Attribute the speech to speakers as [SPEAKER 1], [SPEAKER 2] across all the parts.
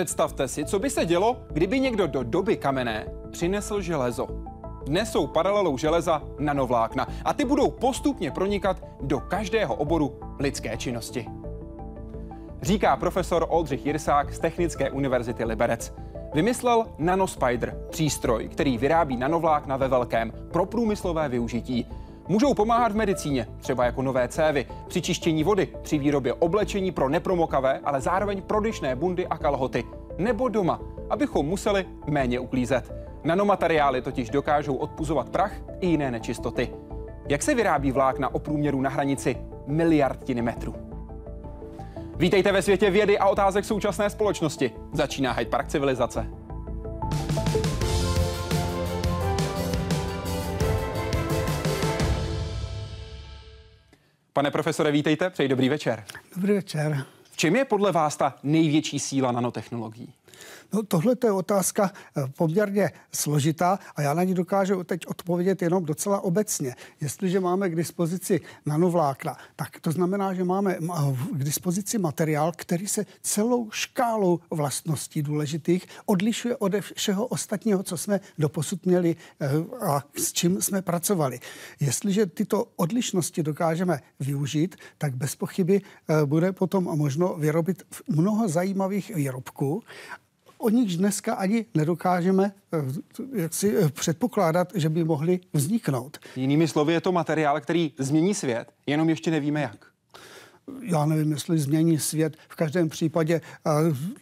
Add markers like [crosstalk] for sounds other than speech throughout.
[SPEAKER 1] Představte si, co by se dělo, kdyby někdo do doby kamenné přinesl železo. Dnes jsou paralelou železa nanovlákna a ty budou postupně pronikat do každého oboru lidské činnosti. Říká profesor Oldřich Jirsák z Technické univerzity Liberec. Vymyslel Nanospider, přístroj, který vyrábí nanovlákna ve velkém pro průmyslové využití. Můžou pomáhat v medicíně, třeba jako nové cévy, při čištění vody, při výrobě oblečení pro nepromokavé, ale zároveň prodyšné bundy a kalhoty, nebo doma, abychom museli méně uklízet. Nanomateriály totiž dokážou odpuzovat prach i jiné nečistoty. Jak se vyrábí vlákna o průměru na hranici miliardtiny metrů? Vítejte ve světě vědy a otázek současné společnosti. Začíná Hyde Park civilizace. Pane profesore, vítejte, přeji dobrý večer.
[SPEAKER 2] Dobrý večer.
[SPEAKER 1] Čem je podle vás ta největší síla nanotechnologií?
[SPEAKER 2] No, tohle je otázka eh, poměrně složitá a já na ní dokážu teď odpovědět jenom docela obecně. Jestliže máme k dispozici nanovlákna, tak to znamená, že máme k dispozici materiál, který se celou škálou vlastností důležitých odlišuje od všeho ostatního, co jsme doposud měli eh, a s čím jsme pracovali. Jestliže tyto odlišnosti dokážeme využít, tak bez pochyby eh, bude potom možno vyrobit mnoho zajímavých výrobků o nichž dneska ani nedokážeme eh, jak si eh, předpokládat, že by mohly vzniknout.
[SPEAKER 1] Jinými slovy je to materiál, který změní svět, jenom ještě nevíme jak.
[SPEAKER 2] Já nevím, jestli změní svět. V každém případě eh,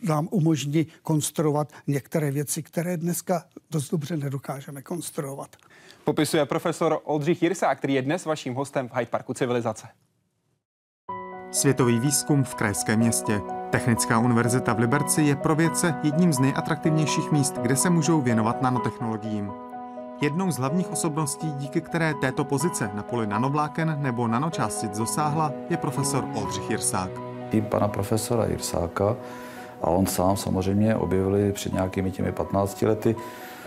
[SPEAKER 2] nám umožní konstruovat některé věci, které dneska dost dobře nedokážeme konstruovat.
[SPEAKER 1] Popisuje profesor Oldřich Jirsák, který je dnes vaším hostem v Hyde Parku civilizace.
[SPEAKER 3] Světový výzkum v krajském městě. Technická univerzita v Liberci je pro vědce jedním z nejatraktivnějších míst, kde se můžou věnovat nanotechnologiím. Jednou z hlavních osobností, díky které této pozice na poli nanovláken nebo nanočástic dosáhla, je profesor Oldřich Jirsák.
[SPEAKER 4] Tým pana profesora Jirsáka a on sám samozřejmě objevili před nějakými těmi 15 lety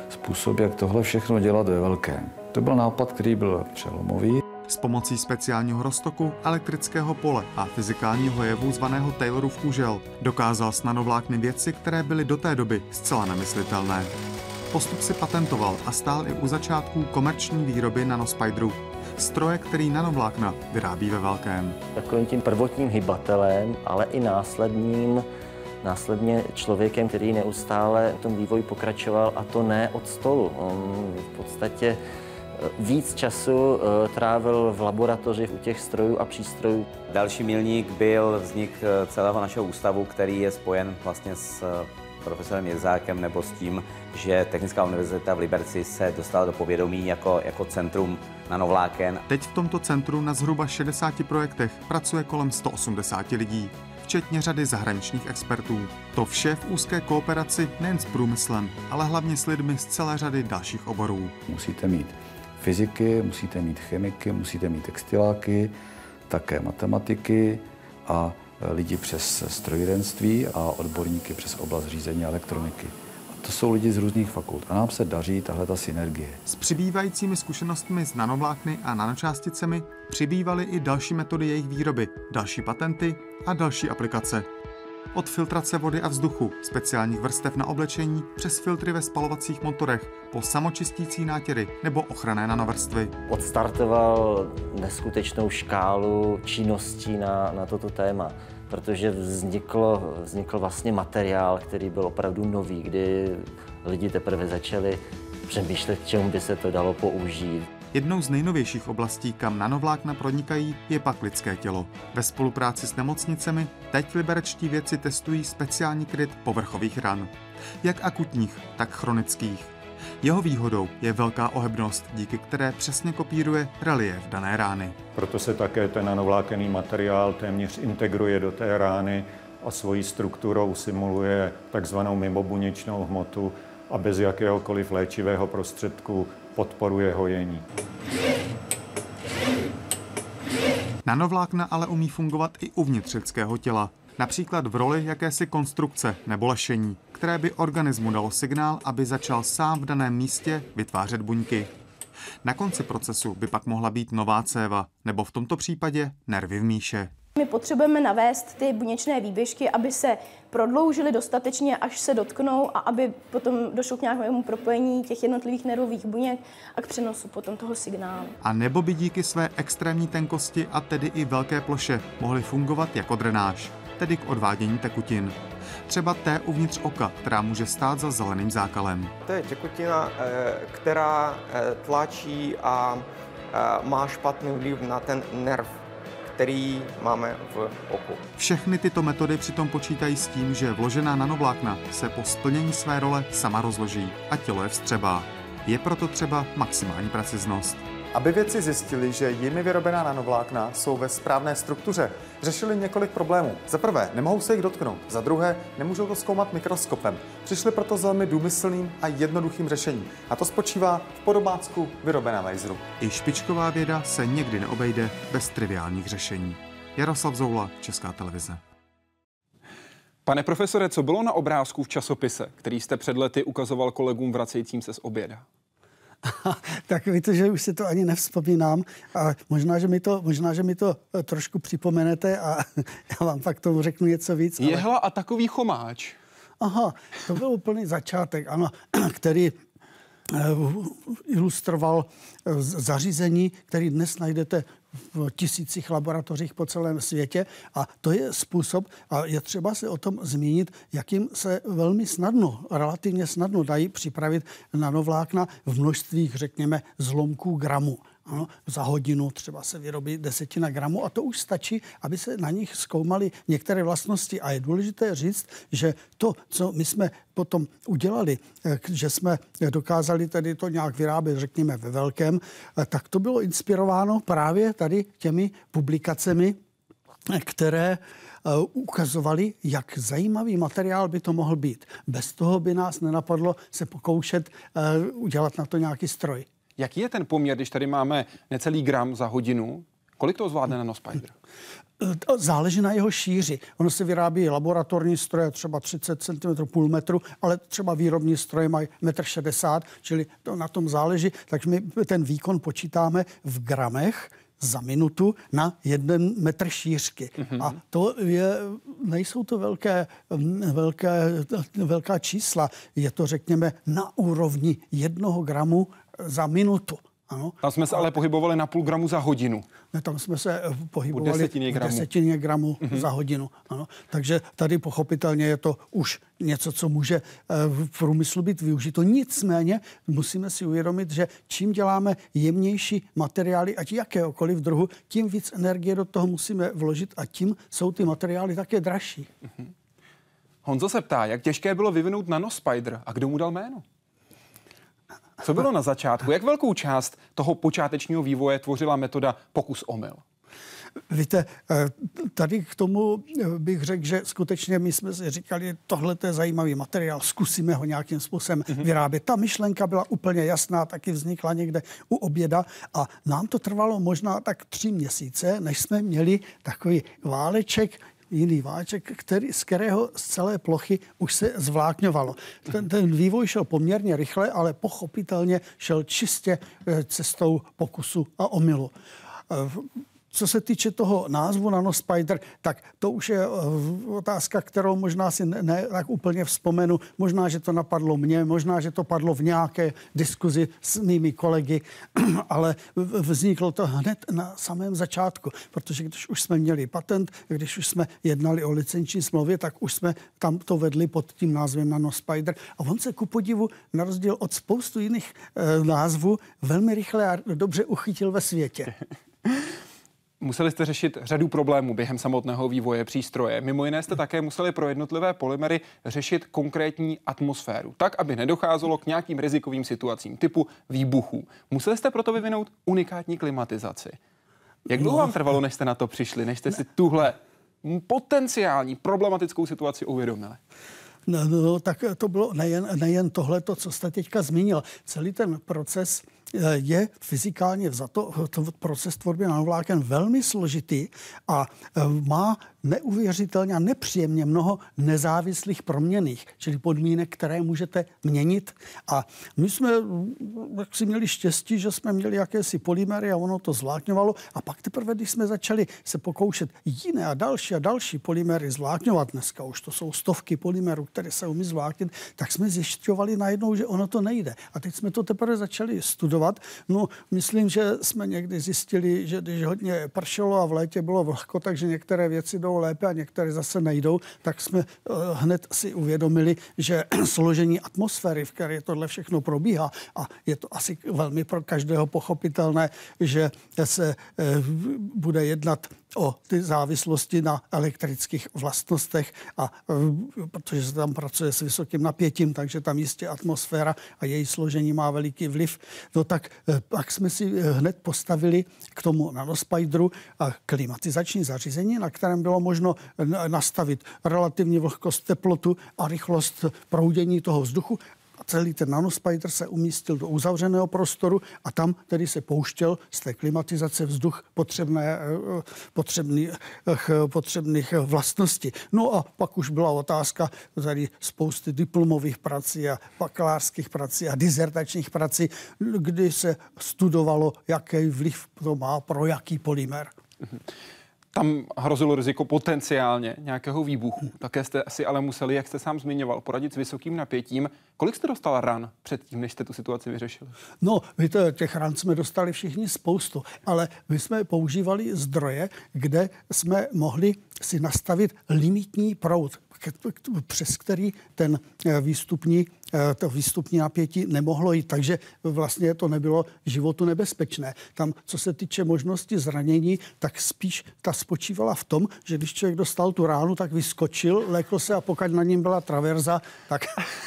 [SPEAKER 4] způsob, jak tohle všechno dělat ve velkém. To byl nápad, který byl přelomový.
[SPEAKER 3] S pomocí speciálního roztoku, elektrického pole a fyzikálního jevu zvaného Taylorův úžel dokázal s nanovlákny věci, které byly do té doby zcela nemyslitelné. Postup si patentoval a stál i u začátků komerční výroby nanospiderů, stroje, který nanovlákna vyrábí ve velkém.
[SPEAKER 5] Takovým tím prvotním hybatelem, ale i následným následně člověkem, který neustále v tom vývoji pokračoval a to ne od stolu. On v podstatě víc času eh, trávil v laboratoři u těch strojů a přístrojů.
[SPEAKER 6] Další milník byl vznik eh, celého našeho ústavu, který je spojen vlastně s eh, profesorem Jirzákem nebo s tím, že Technická univerzita v Liberci se dostala do povědomí jako, jako centrum nanovláken.
[SPEAKER 3] Teď v tomto centru na zhruba 60 projektech pracuje kolem 180 lidí, včetně řady zahraničních expertů. To vše v úzké kooperaci nejen s průmyslem, ale hlavně s lidmi z celé řady dalších oborů.
[SPEAKER 4] Musíte mít fyziky, musíte mít chemiky, musíte mít textiláky, také matematiky a e, lidi přes strojírenství a odborníky přes oblast řízení elektroniky. A to jsou lidi z různých fakult a nám se daří tahle ta synergie.
[SPEAKER 3] S přibývajícími zkušenostmi s nanovlákny a nanočásticemi přibývaly i další metody jejich výroby, další patenty a další aplikace. Od filtrace vody a vzduchu, speciálních vrstev na oblečení, přes filtry ve spalovacích motorech, po samočistící nátěry nebo ochranné nanovrstvy.
[SPEAKER 5] Odstartoval neskutečnou škálu činností na, na toto téma protože vzniklo, vznikl vlastně materiál, který byl opravdu nový, kdy lidi teprve začali přemýšlet, čemu by se to dalo použít.
[SPEAKER 3] Jednou z nejnovějších oblastí, kam nanovlákna pronikají, je pak lidské tělo. Ve spolupráci s nemocnicemi teď liberečtí vědci testují speciální kryt povrchových ran. Jak akutních, tak chronických. Jeho výhodou je velká ohebnost, díky které přesně kopíruje relief dané rány.
[SPEAKER 7] Proto se také ten nanovlákený materiál téměř integruje do té rány a svojí strukturou simuluje takzvanou mimobuněčnou hmotu a bez jakéhokoliv léčivého prostředku podporuje hojení.
[SPEAKER 3] Nanovlákna ale umí fungovat i uvnitř lidského těla, například v roli jakési konstrukce nebo lešení, které by organismu dalo signál, aby začal sám v daném místě vytvářet buňky. Na konci procesu by pak mohla být nová céva, nebo v tomto případě nervy v míše.
[SPEAKER 8] My potřebujeme navést ty buněčné výběžky, aby se prodloužily dostatečně, až se dotknou a aby potom došlo k nějakému propojení těch jednotlivých nervových buněk a k přenosu potom toho signálu.
[SPEAKER 3] A nebo by díky své extrémní tenkosti a tedy i velké ploše mohly fungovat jako drenáž, tedy k odvádění tekutin. Třeba té uvnitř oka, která může stát za zeleným zákalem.
[SPEAKER 9] To je tekutina, eh, která eh, tlačí a eh, má špatný vliv na ten nerv který máme v oku.
[SPEAKER 3] Všechny tyto metody přitom počítají s tím, že vložená nanovlákna se po splnění své role sama rozloží a tělo je vstřebá. Je proto třeba maximální preciznost.
[SPEAKER 10] Aby vědci zjistili, že jimi vyrobená nanovlákna jsou ve správné struktuře, řešili několik problémů. Za prvé, nemohou se jich dotknout. Za druhé, nemůžou to zkoumat mikroskopem. Přišli proto s velmi důmyslným a jednoduchým řešením. A to spočívá v podobácku vyrobená laseru.
[SPEAKER 3] I špičková věda se někdy neobejde bez triviálních řešení. Jaroslav Zoula, Česká televize.
[SPEAKER 1] Pane profesore, co bylo na obrázku v časopise, který jste před lety ukazoval kolegům vracejícím se z oběda? [laughs]
[SPEAKER 2] tak víte, že už si to ani nevzpomínám a možná, že mi to, možná, že mi to eh, trošku připomenete a [laughs] já vám pak tomu řeknu něco víc.
[SPEAKER 1] Jehla ale... a takový chomáč.
[SPEAKER 2] Aha, to byl úplný začátek, ano, [clears throat] který eh, ilustroval eh, zařízení, který dnes najdete v tisících laboratořích po celém světě a to je způsob, a je třeba se o tom zmínit, jakým se velmi snadno, relativně snadno dají připravit nanovlákna v množstvích, řekněme, zlomků gramů. Ano, za hodinu třeba se vyrobí desetina gramu a to už stačí, aby se na nich zkoumaly některé vlastnosti. A je důležité říct, že to, co my jsme potom udělali, eh, že jsme dokázali tady to nějak vyrábět, řekněme, ve velkém, eh, tak to bylo inspirováno právě tady těmi publikacemi, které eh, ukazovali, jak zajímavý materiál by to mohl být. Bez toho by nás nenapadlo se pokoušet udělat na to nějaký stroj.
[SPEAKER 1] Jaký je ten poměr, když tady máme necelý gram za hodinu? Kolik to zvládne nanospider?
[SPEAKER 2] Záleží na jeho šíři. Ono se vyrábí laboratorní stroje třeba 30 cm, půl metru, ale třeba výrobní stroje mají 1,60 m, čili to na tom záleží. Takže my ten výkon počítáme v gramech za minutu na jeden metr šířky. Mm-hmm. A to je, nejsou to velké, velké, velká čísla. Je to, řekněme, na úrovni jednoho gramu za minutu.
[SPEAKER 1] Ano. Tam jsme se ale pohybovali na půl gramu za hodinu.
[SPEAKER 2] Ne, tam jsme se eh, pohybovali v desetině gramu, desetině gramu mm-hmm. za hodinu. Ano. Takže tady pochopitelně je to už něco, co může eh, v průmyslu být využito. Nicméně musíme si uvědomit, že čím děláme jemnější materiály, ať jakéhokoliv druhu, tím víc energie do toho musíme vložit a tím jsou ty materiály také dražší. Mm-hmm.
[SPEAKER 1] Honzo se ptá, jak těžké bylo vyvinout nanospider a kdo mu dal jméno? Co bylo na začátku? Jak velkou část toho počátečního vývoje tvořila metoda pokus omyl?
[SPEAKER 2] Víte, eh, tady k tomu eh, bych řekl, že skutečně my jsme si říkali, tohle je zajímavý materiál, zkusíme ho nějakým způsobem mm-hmm. vyrábět. Ta myšlenka byla úplně jasná, taky vznikla někde u oběda a nám to trvalo možná tak tři měsíce, než jsme měli takový váleček jiný váček, který, z kterého z celé plochy už se zvlákňovalo. Ten, ten vývoj šel poměrně rychle, ale pochopitelně šel čistě eh, cestou pokusu a omylu. Eh, co se týče toho názvu Nanospider, tak to už je uh, otázka, kterou možná si ne, ne tak úplně vzpomenu. Možná, že to napadlo mě, možná, že to padlo v nějaké diskuzi s mými kolegy, [clears throat] ale vzniklo to hned na samém začátku, protože když už jsme měli patent, když už jsme jednali o licenční smlouvě, tak už jsme tam to vedli pod tím názvem Nanospider. A on se ku podivu, na rozdíl od spoustu jiných uh, názvů, velmi rychle a dobře uchytil ve světě. [laughs]
[SPEAKER 1] Museli jste řešit řadu problémů během samotného vývoje přístroje. Mimo jiné jste také museli pro jednotlivé polymery řešit konkrétní atmosféru, tak, aby nedocházelo k nějakým rizikovým situacím typu výbuchů. Museli jste proto vyvinout unikátní klimatizaci. Jak dlouho vám trvalo, než jste na to přišli, než jste si tuhle potenciální problematickou situaci uvědomili?
[SPEAKER 2] No, no, tak to bylo nejen, nejen tohle, co jste teďka zmínil. Celý ten proces je fyzikálně vzato to proces tvorby nanovláken velmi složitý a má neuvěřitelně a nepříjemně mnoho nezávislých proměných, čili podmínek, které můžete měnit. A my jsme jak si měli štěstí, že jsme měli jakési polymery a ono to zvlákňovalo. A pak teprve, když jsme začali se pokoušet jiné a další a další polymery zvlákňovat, dneska už to jsou stovky polymerů, které se umí zvláknit, tak jsme zjišťovali najednou, že ono to nejde. A teď jsme to teprve začali studovat. No, myslím, že jsme někdy zjistili, že když hodně pršelo a v létě bylo vlhko, takže některé věci jdou lépe a některé zase nejdou, tak jsme uh, hned si uvědomili, že [clears throat] složení atmosféry, v které tohle všechno probíhá, a je to asi velmi pro každého pochopitelné, že se uh, bude jednat o ty závislosti na elektrických vlastnostech a e, protože se tam pracuje s vysokým napětím, takže tam jistě atmosféra a její složení má veliký vliv. No tak e, pak jsme si e, hned postavili k tomu nanospideru klimatizační zařízení, na kterém bylo možno nastavit relativní vlhkost, teplotu a rychlost proudění toho vzduchu a celý ten nanospider se umístil do uzavřeného prostoru a tam tedy se pouštěl z té klimatizace vzduch potřebné, eh, potřebný, eh, potřebných vlastností. No a pak už byla otázka tady spousty diplomových prací a bakalářských prací a dizertačních prací, kdy se studovalo, jaký vliv to má pro jaký polymer. Mm-hmm
[SPEAKER 1] tam hrozilo riziko potenciálně nějakého výbuchu. Také jste si ale museli, jak jste sám zmiňoval, poradit s vysokým napětím. Kolik jste dostal ran předtím, než jste tu situaci vyřešili?
[SPEAKER 2] No, víte, těch ran jsme dostali všichni spoustu, ale my jsme používali zdroje, kde jsme mohli si nastavit limitní proud, přes který ten eh, výstupní to výstupní napětí nemohlo jít, takže vlastně to nebylo životu nebezpečné. Tam, co se týče možnosti zranění, tak spíš ta spočívala v tom, že když člověk dostal tu ránu, tak vyskočil, lekl se a pokud na ním byla traverza, tak,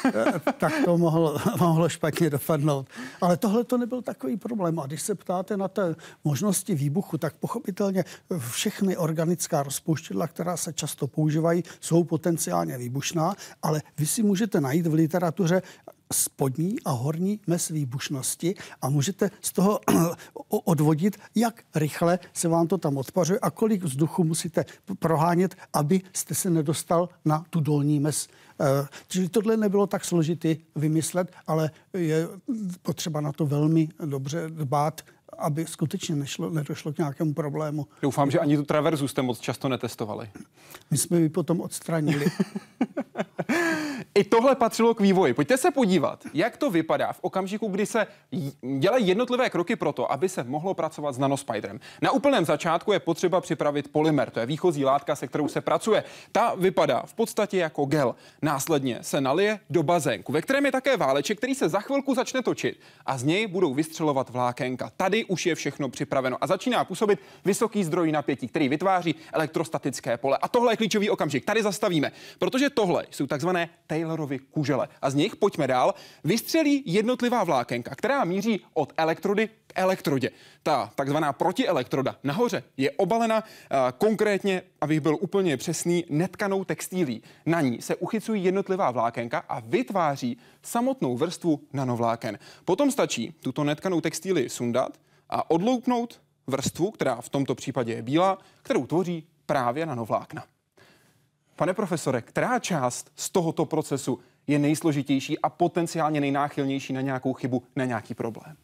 [SPEAKER 2] eh, tak to mohlo, [laughs] mohlo špatně dopadnout. Ale tohle to nebyl takový problém. A když se ptáte na té možnosti výbuchu, tak pochopitelně všechny organická rozpouštědla, která se často používají, jsou potenciálně výbušná, ale vy si můžete najít v literatuře dobře spodní a horní mez výbušnosti a můžete z toho [clears throat] odvodit, jak rychle se vám to tam odpařuje a kolik vzduchu musíte prohánět, aby jste se nedostal na tu dolní mez. Eh, čili tohle nebylo tak složitý vymyslet, ale je potřeba na to velmi dobře dbát, aby skutečně nešlo, nedošlo k nějakému problému.
[SPEAKER 1] Doufám, že ani tu traverzu jste moc často netestovali.
[SPEAKER 2] My jsme ji potom odstranili. [laughs]
[SPEAKER 1] I tohle patřilo k vývoji. Pojďte se podívat, jak to vypadá v okamžiku, kdy se dělají jednotlivé kroky pro to, aby se mohlo pracovat s nanospiderem. Na úplném začátku je potřeba připravit polymer, to je výchozí látka, se kterou se pracuje. Ta vypadá v podstatě jako gel. Následně se nalije do bazénku, ve kterém je také váleček, který se za chvilku začne točit a z něj budou vystřelovat vlákénka. Tady už je všechno připraveno a začíná působit vysoký zdroj napětí, který vytváří elektrostatické pole. A tohle je klíčový okamžik. Tady zastavíme, protože tohle jsou takzvané Taylorovy kužele. A z nich, pojďme dál, vystřelí jednotlivá vlákenka, která míří od elektrody k elektrodě. Ta takzvaná protielektroda nahoře je obalena konkrétně, abych byl úplně přesný, netkanou textílí. Na ní se uchycují jednotlivá vlákenka a vytváří samotnou vrstvu nanovláken. Potom stačí tuto netkanou textíli sundat a odloupnout vrstvu, která v tomto případě je bílá, kterou tvoří právě nanovlákna. Pane profesore, která část z tohoto procesu je nejsložitější a potenciálně nejnáchylnější na nějakou chybu, na nějaký problém?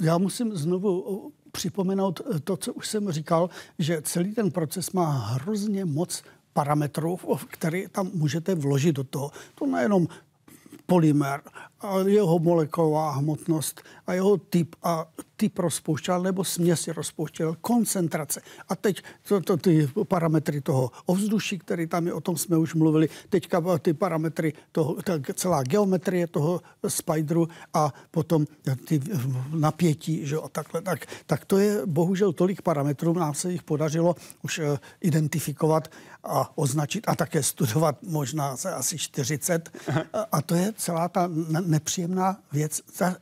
[SPEAKER 2] Já musím znovu připomenout to, co už jsem říkal, že celý ten proces má hrozně moc parametrů, které tam můžete vložit do toho. To nejenom polymer, a jeho molekulová hmotnost a jeho typ a typ rozpouštěl nebo směsi rozpouštěl, koncentrace. A teď to, to, ty parametry toho ovzduší, který tam je, o tom jsme už mluvili, teďka ty parametry, toho, ta celá geometrie toho spideru a potom ty napětí, že a takhle. Tak, tak to je bohužel tolik parametrů, nám se jich podařilo už uh, identifikovat a označit a také studovat možná se asi 40. A, a to je celá ta nepříjemná věc, ta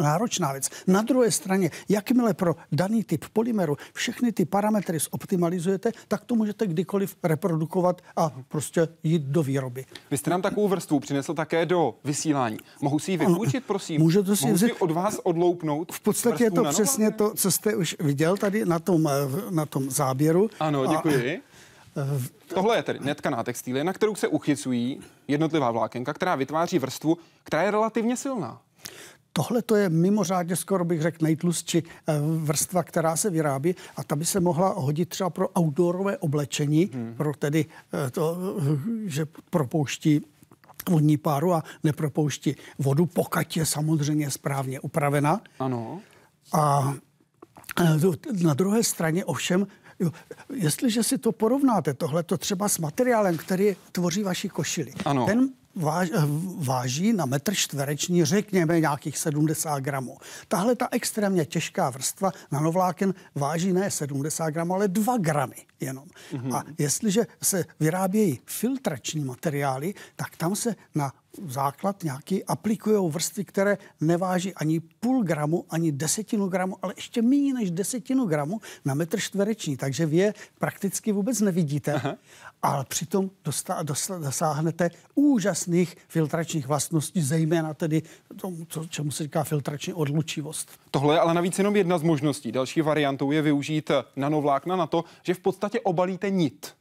[SPEAKER 2] náročná věc. Na druhé straně, jakmile pro daný typ polymeru všechny ty parametry zoptimalizujete, tak to můžete kdykoliv reprodukovat a prostě jít do výroby.
[SPEAKER 1] Vy jste nám takovou vrstvu přinesl také do vysílání. Mohu si ji vypůjčit, prosím?
[SPEAKER 2] Můžete si
[SPEAKER 1] Mohu si od vás odloupnout?
[SPEAKER 2] V podstatě je to přesně to, co jste už viděl tady na tom, eh, na tom záběru.
[SPEAKER 1] Ano, děkuji. A, Tohle je tedy netkaná textilie, na kterou se uchycují jednotlivá vlákenka, která vytváří vrstvu, která je relativně silná.
[SPEAKER 2] Tohle to je mimořádně skoro bych řekl nejtlustší eh, vrstva, která se vyrábí a ta by se mohla hodit třeba pro outdoorové oblečení, hmm. pro tedy eh, to, eh, že propouští vodní páru a nepropouští vodu, pokud je samozřejmě správně upravena.
[SPEAKER 1] Ano.
[SPEAKER 2] A na druhé straně ovšem Jo, jestliže si to porovnáte, tohle to třeba s materiálem, který tvoří vaši košili,
[SPEAKER 1] ano.
[SPEAKER 2] ten váž, váží na metr čtvereční, řekněme, nějakých 70 gramů. Tahle ta extrémně těžká vrstva nanovláken váží ne 70 gramů, ale 2 gramy jenom. Mm-hmm. A jestliže se vyrábějí filtrační materiály, tak tam se na základ nějaký aplikují vrstvy, které neváží ani půl gramu, ani desetinu gramu, ale ještě méně než desetinu gramu na metr čtvereční. Takže vy je prakticky vůbec nevidíte, Aha. ale přitom dosta, dosta, dosáhnete úžasných filtračních vlastností, zejména tedy tomu, co, čemu se říká filtrační odlučivost.
[SPEAKER 1] Tohle je ale navíc jenom jedna z možností. Další variantou je využít nanovlákna na to, že v podstatě obalíte nit.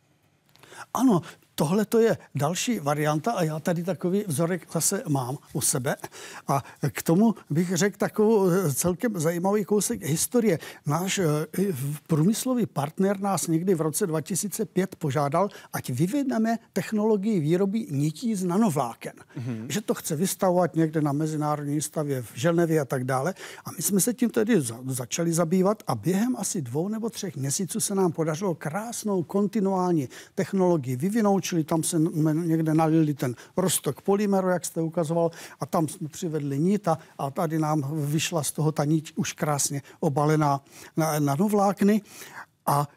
[SPEAKER 2] Ano, Tohle to je další varianta a já tady takový vzorek zase mám u sebe. A k tomu bych řekl takovou eh, celkem zajímavý kousek historie. Náš eh, průmyslový partner nás někdy v roce 2005 požádal, ať vyvedeme technologii výroby nití z nanovláken. Mm-hmm. Že to chce vystavovat někde na mezinárodní stavě v Ženevě a tak dále. A my jsme se tím tedy za, začali zabývat a během asi dvou nebo třech měsíců se nám podařilo krásnou kontinuální technologii vyvinout, čili tam se někde nalili ten rostok polymeru, jak jste ukazoval, a tam jsme přivedli nit a, a tady nám vyšla z toho ta nit už krásně obalená na, na novlákny. A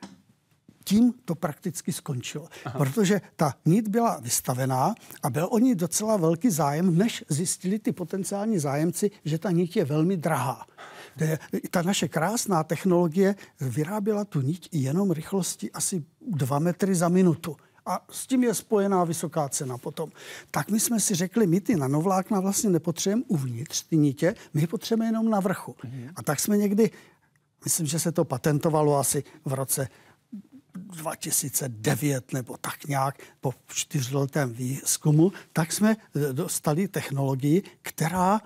[SPEAKER 2] tím to prakticky skončilo. Aha. Protože ta nit byla vystavená a byl o ní docela velký zájem, než zjistili ty potenciální zájemci, že ta nit je velmi drahá. Ta naše krásná technologie vyráběla tu nit jenom rychlosti asi 2 metry za minutu a s tím je spojená vysoká cena potom. Tak my jsme si řekli, my ty nanovlákna vlastně nepotřebujeme uvnitř ty nitě, my je potřebujeme jenom na vrchu. Mm-hmm. A tak jsme někdy, myslím, že se to patentovalo asi v roce 2009 nebo tak nějak po čtyřletém výzkumu, tak jsme eh, dostali technologii, která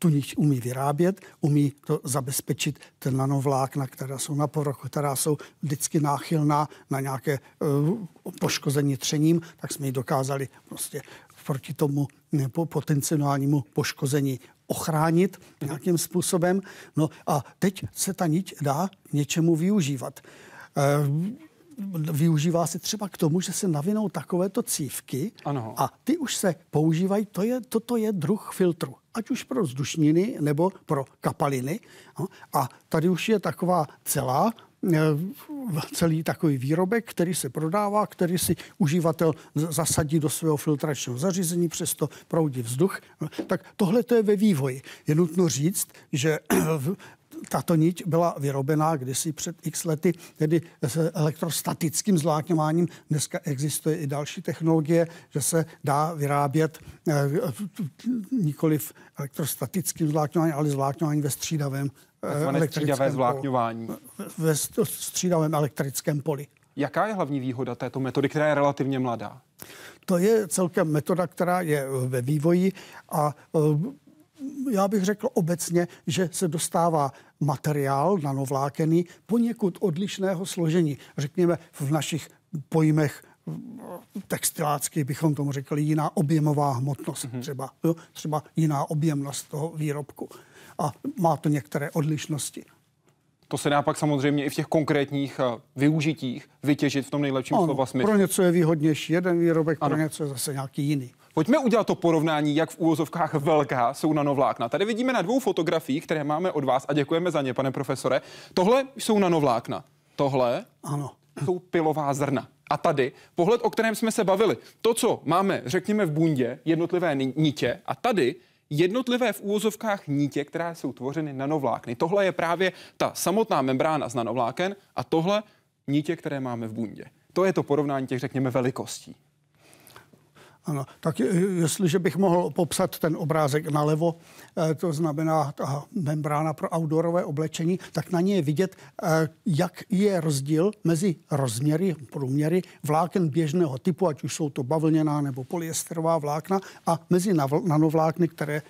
[SPEAKER 2] eh, tu niť umí vyrábět, umí to zabezpečit ten nanovlákna, která jsou na povrchu, která jsou vždycky náchylná na nějaké uh, poškození třením, tak jsme ji dokázali prostě proti tomu po potenciálnímu poškození ochránit nějakým způsobem. No a teď se ta niť dá něčemu využívat. Uh, využívá se třeba k tomu, že se navinou takovéto cívky
[SPEAKER 1] ano.
[SPEAKER 2] a ty už se používají, to je, toto je druh filtru ať už pro vzdušniny nebo pro kapaliny. No, a tady už je taková celá eh, celý takový výrobek, který se prodává, který si uživatel zasadí do svého filtračního zařízení, přesto proudí vzduch. No, tak tohle to je ve vývoji. Je nutno říct, že [clears throat] tato niť byla vyrobená kdysi před x lety, tedy s elektrostatickým zvlákňováním. Dneska existuje i další technologie, že se dá vyrábět eh, nikoliv elektrostatickým zvlákňováním, ale zvlákňování ve střídavém
[SPEAKER 1] eh, střídavé zvlákňování.
[SPEAKER 2] Ve střídavém elektrickém poli.
[SPEAKER 1] Jaká je hlavní výhoda této metody, která je relativně mladá?
[SPEAKER 2] To je celkem metoda, která je ve vývoji a eh, já bych řekl obecně, že se dostává materiál nanovlákený poněkud odlišného složení. Řekněme v našich pojmech textilácky bychom tomu řekli jiná objemová hmotnost mm-hmm. třeba, jo, třeba jiná objemnost toho výrobku. A má to některé odlišnosti.
[SPEAKER 1] To se dá pak samozřejmě i v těch konkrétních uh, využitích vytěžit v tom nejlepším ano, slova smyslu.
[SPEAKER 2] Pro něco je výhodnější jeden výrobek, ano. pro něco je zase nějaký jiný.
[SPEAKER 1] Pojďme udělat to porovnání, jak v úvozovkách velká jsou nanovlákna. Tady vidíme na dvou fotografiích, které máme od vás a děkujeme za ně, pane profesore. Tohle jsou nanovlákna. Tohle
[SPEAKER 2] ano.
[SPEAKER 1] jsou pilová zrna. A tady pohled, o kterém jsme se bavili, to, co máme, řekněme, v bundě, jednotlivé nitě, a tady jednotlivé v úvozovkách nítě, které jsou tvořeny nanovlákny. Tohle je právě ta samotná membrána z nanovláken a tohle nítě, které máme v bundě. To je to porovnání těch, řekněme, velikostí.
[SPEAKER 2] Ano, tak jestliže bych mohl popsat ten obrázek nalevo, eh, to znamená ta membrána pro outdoorové oblečení, tak na ní je vidět, eh, jak je rozdíl mezi rozměry, průměry vláken běžného typu, ať už jsou to bavlněná nebo polyesterová vlákna, a mezi nanovlákny, které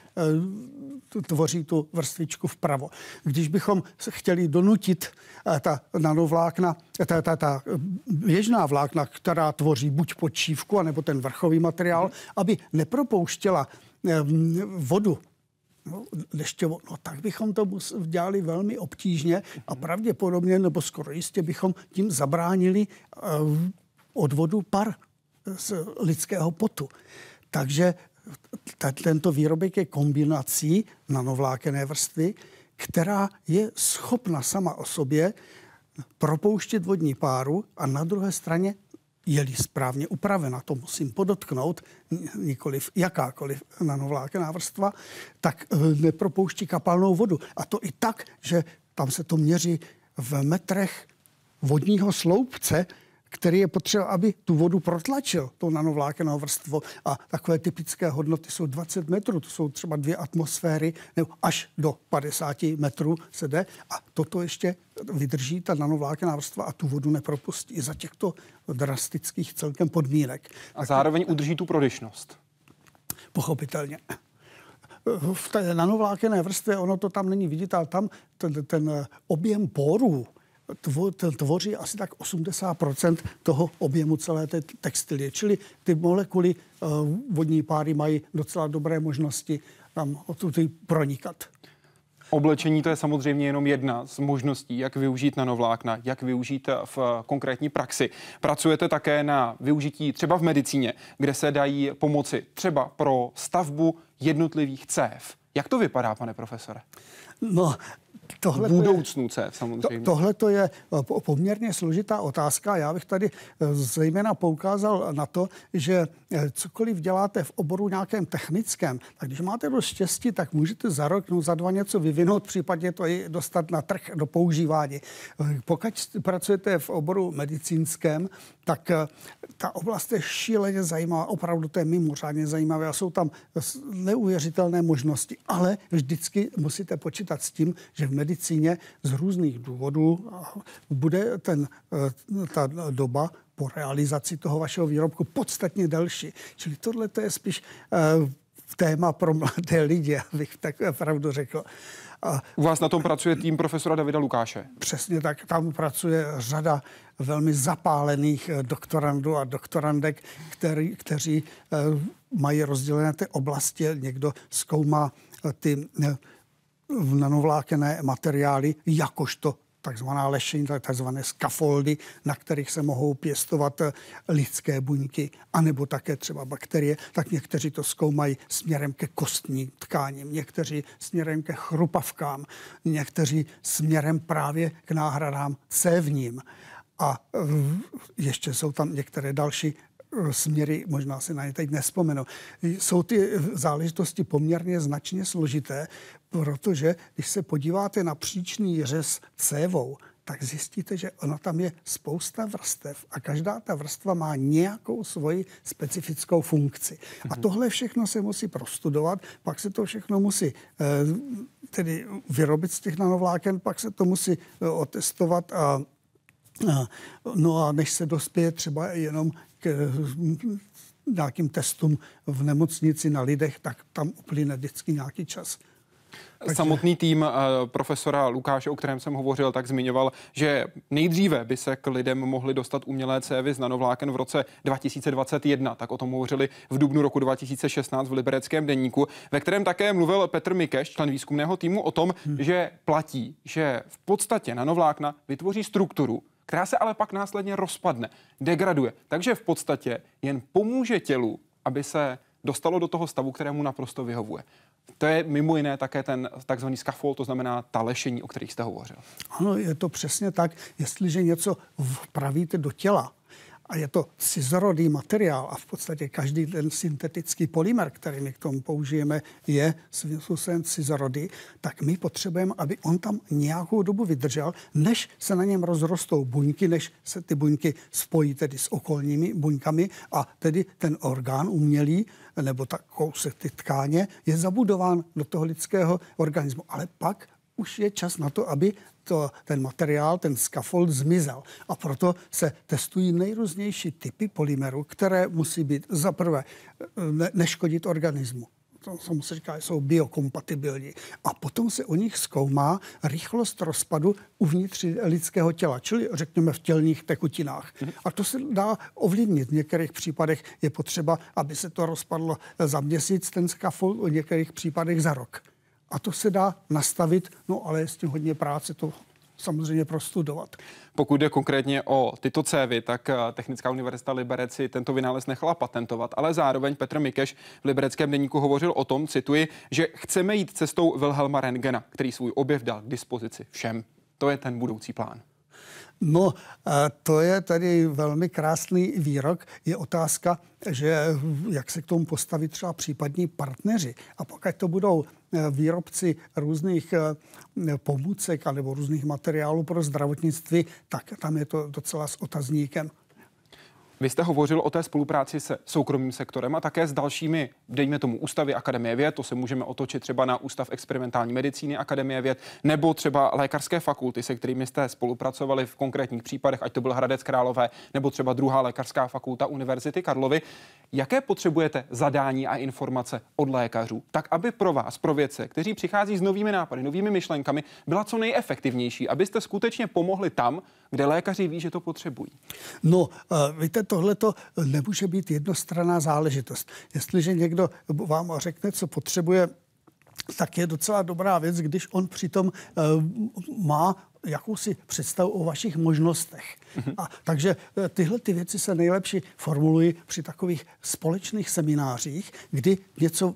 [SPEAKER 2] tvoří tu vrstvičku vpravo. Když bychom chtěli donutit eh, ta nanovlákna, ta, ta, ta běžná vlákna, která tvoří buď počívku, anebo ten vrchový materiál, aby nepropouštěla eh, vodu no, no tak bychom to dělali velmi obtížně a pravděpodobně, nebo skoro jistě bychom tím zabránili odvodu par z lidského potu. Takže tento výrobek je kombinací nanovlákené vrstvy, která je schopna sama o sobě propouštět vodní páru a na druhé straně je-li správně upravena, to musím podotknout, nikoliv jakákoliv nanovlákená vrstva, tak eh, nepropouští kapalnou vodu. A to i tak, že tam se to měří v metrech vodního sloupce, který je potřeba, aby tu vodu protlačil, to nanovlákenou vrstvu. A takové typické hodnoty jsou 20 metrů, to jsou třeba dvě atmosféry, nebo až do 50 metrů se jde. A toto ještě vydrží ta nanovlákená vrstva a tu vodu nepropustí i za těchto drastických celkem podmínek.
[SPEAKER 1] A zároveň udrží tu prodyšnost.
[SPEAKER 2] Pochopitelně v té nanovlákené vrstvě, ono to tam není vidět, ale tam ten, ten objem porů, tvoří asi tak 80% toho objemu celé té textilie. Čili ty molekuly eh, vodní páry mají docela dobré možnosti tam odtud pronikat.
[SPEAKER 1] Oblečení to je samozřejmě jenom jedna z možností, jak využít nanovlákna, jak využít v konkrétní praxi. Pracujete také na využití třeba v medicíně, kde se dají pomoci třeba pro stavbu jednotlivých cév. Jak to vypadá, pane profesore?
[SPEAKER 2] No,
[SPEAKER 1] tohle budoucnu CEF samozřejmě.
[SPEAKER 2] To, tohle to je eh, poměrně složitá otázka. Já bych tady eh, zejména poukázal na to, že eh, cokoliv děláte v oboru nějakém technickém, tak když máte dost štěstí, tak můžete za rok, no za dva něco vyvinout, případně to i dostat na trh do používání. Pokud pracujete v oboru medicínském, tak ta oblast je šíleně zajímavá, opravdu to je mimořádně zajímavé a jsou tam neuvěřitelné možnosti, ale vždycky musíte počítat s tím, že v medicíně z různých důvodů bude ten, eh, ta doba po realizaci toho vašeho výrobku podstatně delší. Čili tohle to je spíš uh, téma pro mladé lidi, abych tak pravdu řekl.
[SPEAKER 1] A, U vás na tom pracuje tým profesora Davida Lukáše.
[SPEAKER 2] Přesně tak. Tam pracuje řada velmi zapálených eh, doktorandů a doktorandek, který, kteří mají rozdělené ty oblasti. Někdo zkoumá ty nanovlákené materiály, jakožto takzvaná lešení, takzvané skafoldy, na kterých se mohou pěstovat eh, lidské buňky, anebo také třeba bakterie, tak někteří to zkoumají směrem ke kostním tkáním, někteří směrem ke chrupavkám, někteří směrem právě k náhradám cévním. A eh, ještě jsou tam některé další směry, možná si na ně teď nespomenu. Jsou ty záležitosti poměrně značně složité, protože když se podíváte na příčný řez cévou, tak zjistíte, že ono tam je spousta vrstev a každá ta vrstva má nějakou svoji specifickou funkci. A mhm. tohle všechno se musí prostudovat, pak se to všechno musí eh, tedy vyrobit z těch nanovláken, pak se to musí eh, otestovat a No a než se dospěje třeba jenom k nějakým testům v nemocnici na lidech, tak tam uplyne vždycky nějaký čas.
[SPEAKER 1] Takže... Samotný tým uh, profesora Lukáše, o kterém jsem hovořil, tak zmiňoval, že nejdříve by se k lidem mohly dostat umělé cévy z nanovláken v roce 2021. Tak o tom hovořili v dubnu roku 2016 v Libereckém denníku, ve kterém také mluvil Petr Mikeš, člen výzkumného týmu, o tom, hmm. že platí, že v podstatě nanovlákna vytvoří strukturu, která se ale pak následně rozpadne, degraduje. Takže v podstatě jen pomůže tělu, aby se dostalo do toho stavu, kterému naprosto vyhovuje. To je mimo jiné také ten takzvaný scaffold, to znamená ta lešení, o kterých jste hovořil.
[SPEAKER 2] Ano, je to přesně tak. Jestliže něco vpravíte do těla, a je to cizorodý materiál a v podstatě každý ten syntetický polymer, který my k tomu použijeme, je svým způsobem cizorodý, tak my potřebujeme, aby on tam nějakou dobu vydržel, než se na něm rozrostou buňky, než se ty buňky spojí tedy s okolními buňkami a tedy ten orgán umělý nebo tak kousek ty tkáně je zabudován do toho lidského organismu. Ale pak už je čas na to, aby to, ten materiál, ten scaffold zmizel. A proto se testují nejrůznější typy polymerů, které musí být za prvé ne, neškodit organismu to se se říká, jsou biokompatibilní. A potom se u nich zkoumá rychlost rozpadu uvnitř lidského těla, čili řekněme v tělních tekutinách. A to se dá ovlivnit. V některých případech je potřeba, aby se to rozpadlo za měsíc, ten scaffold, v některých případech za rok. A to se dá nastavit, no ale je s tím hodně práce, to samozřejmě prostudovat.
[SPEAKER 1] Pokud jde konkrétně o tyto cévy, tak eh, Technická univerzita Liberec si tento vynález nechala patentovat, ale zároveň Petr Mikeš v Libereckém denníku hovořil o tom, cituji, že chceme jít cestou Wilhelma Rengena, který svůj objev dal k dispozici všem. To je ten budoucí plán.
[SPEAKER 2] No, to je tady velmi krásný výrok. Je otázka, že jak se k tomu postaví třeba případní partneři. A pokud to budou e, výrobci různých e, pomůcek nebo různých materiálů pro zdravotnictví, tak tam je to docela s otazníkem.
[SPEAKER 1] Vy jste hovořil o té spolupráci se soukromým sektorem a také s dalšími, dejme tomu, ústavy Akademie věd, to se můžeme otočit třeba na Ústav experimentální medicíny Akademie věd, nebo třeba lékařské fakulty, se kterými jste spolupracovali v konkrétních případech, ať to byl Hradec Králové, nebo třeba druhá lékařská fakulta Univerzity Karlovy. Jaké potřebujete zadání a informace od lékařů, tak aby pro vás, pro vědce, kteří přichází s novými nápady, novými myšlenkami, byla co nejefektivnější, abyste skutečně pomohli tam, kde lékaři ví, že to potřebují?
[SPEAKER 2] No, víte, tohle to nemůže být jednostranná záležitost. Jestliže někdo vám řekne, co potřebuje, tak je docela dobrá věc, když on přitom uh, má jakousi představu o vašich možnostech. Mm-hmm. A, takže eh, tyhle ty věci se nejlepší formulují při takových společných seminářích, kdy něco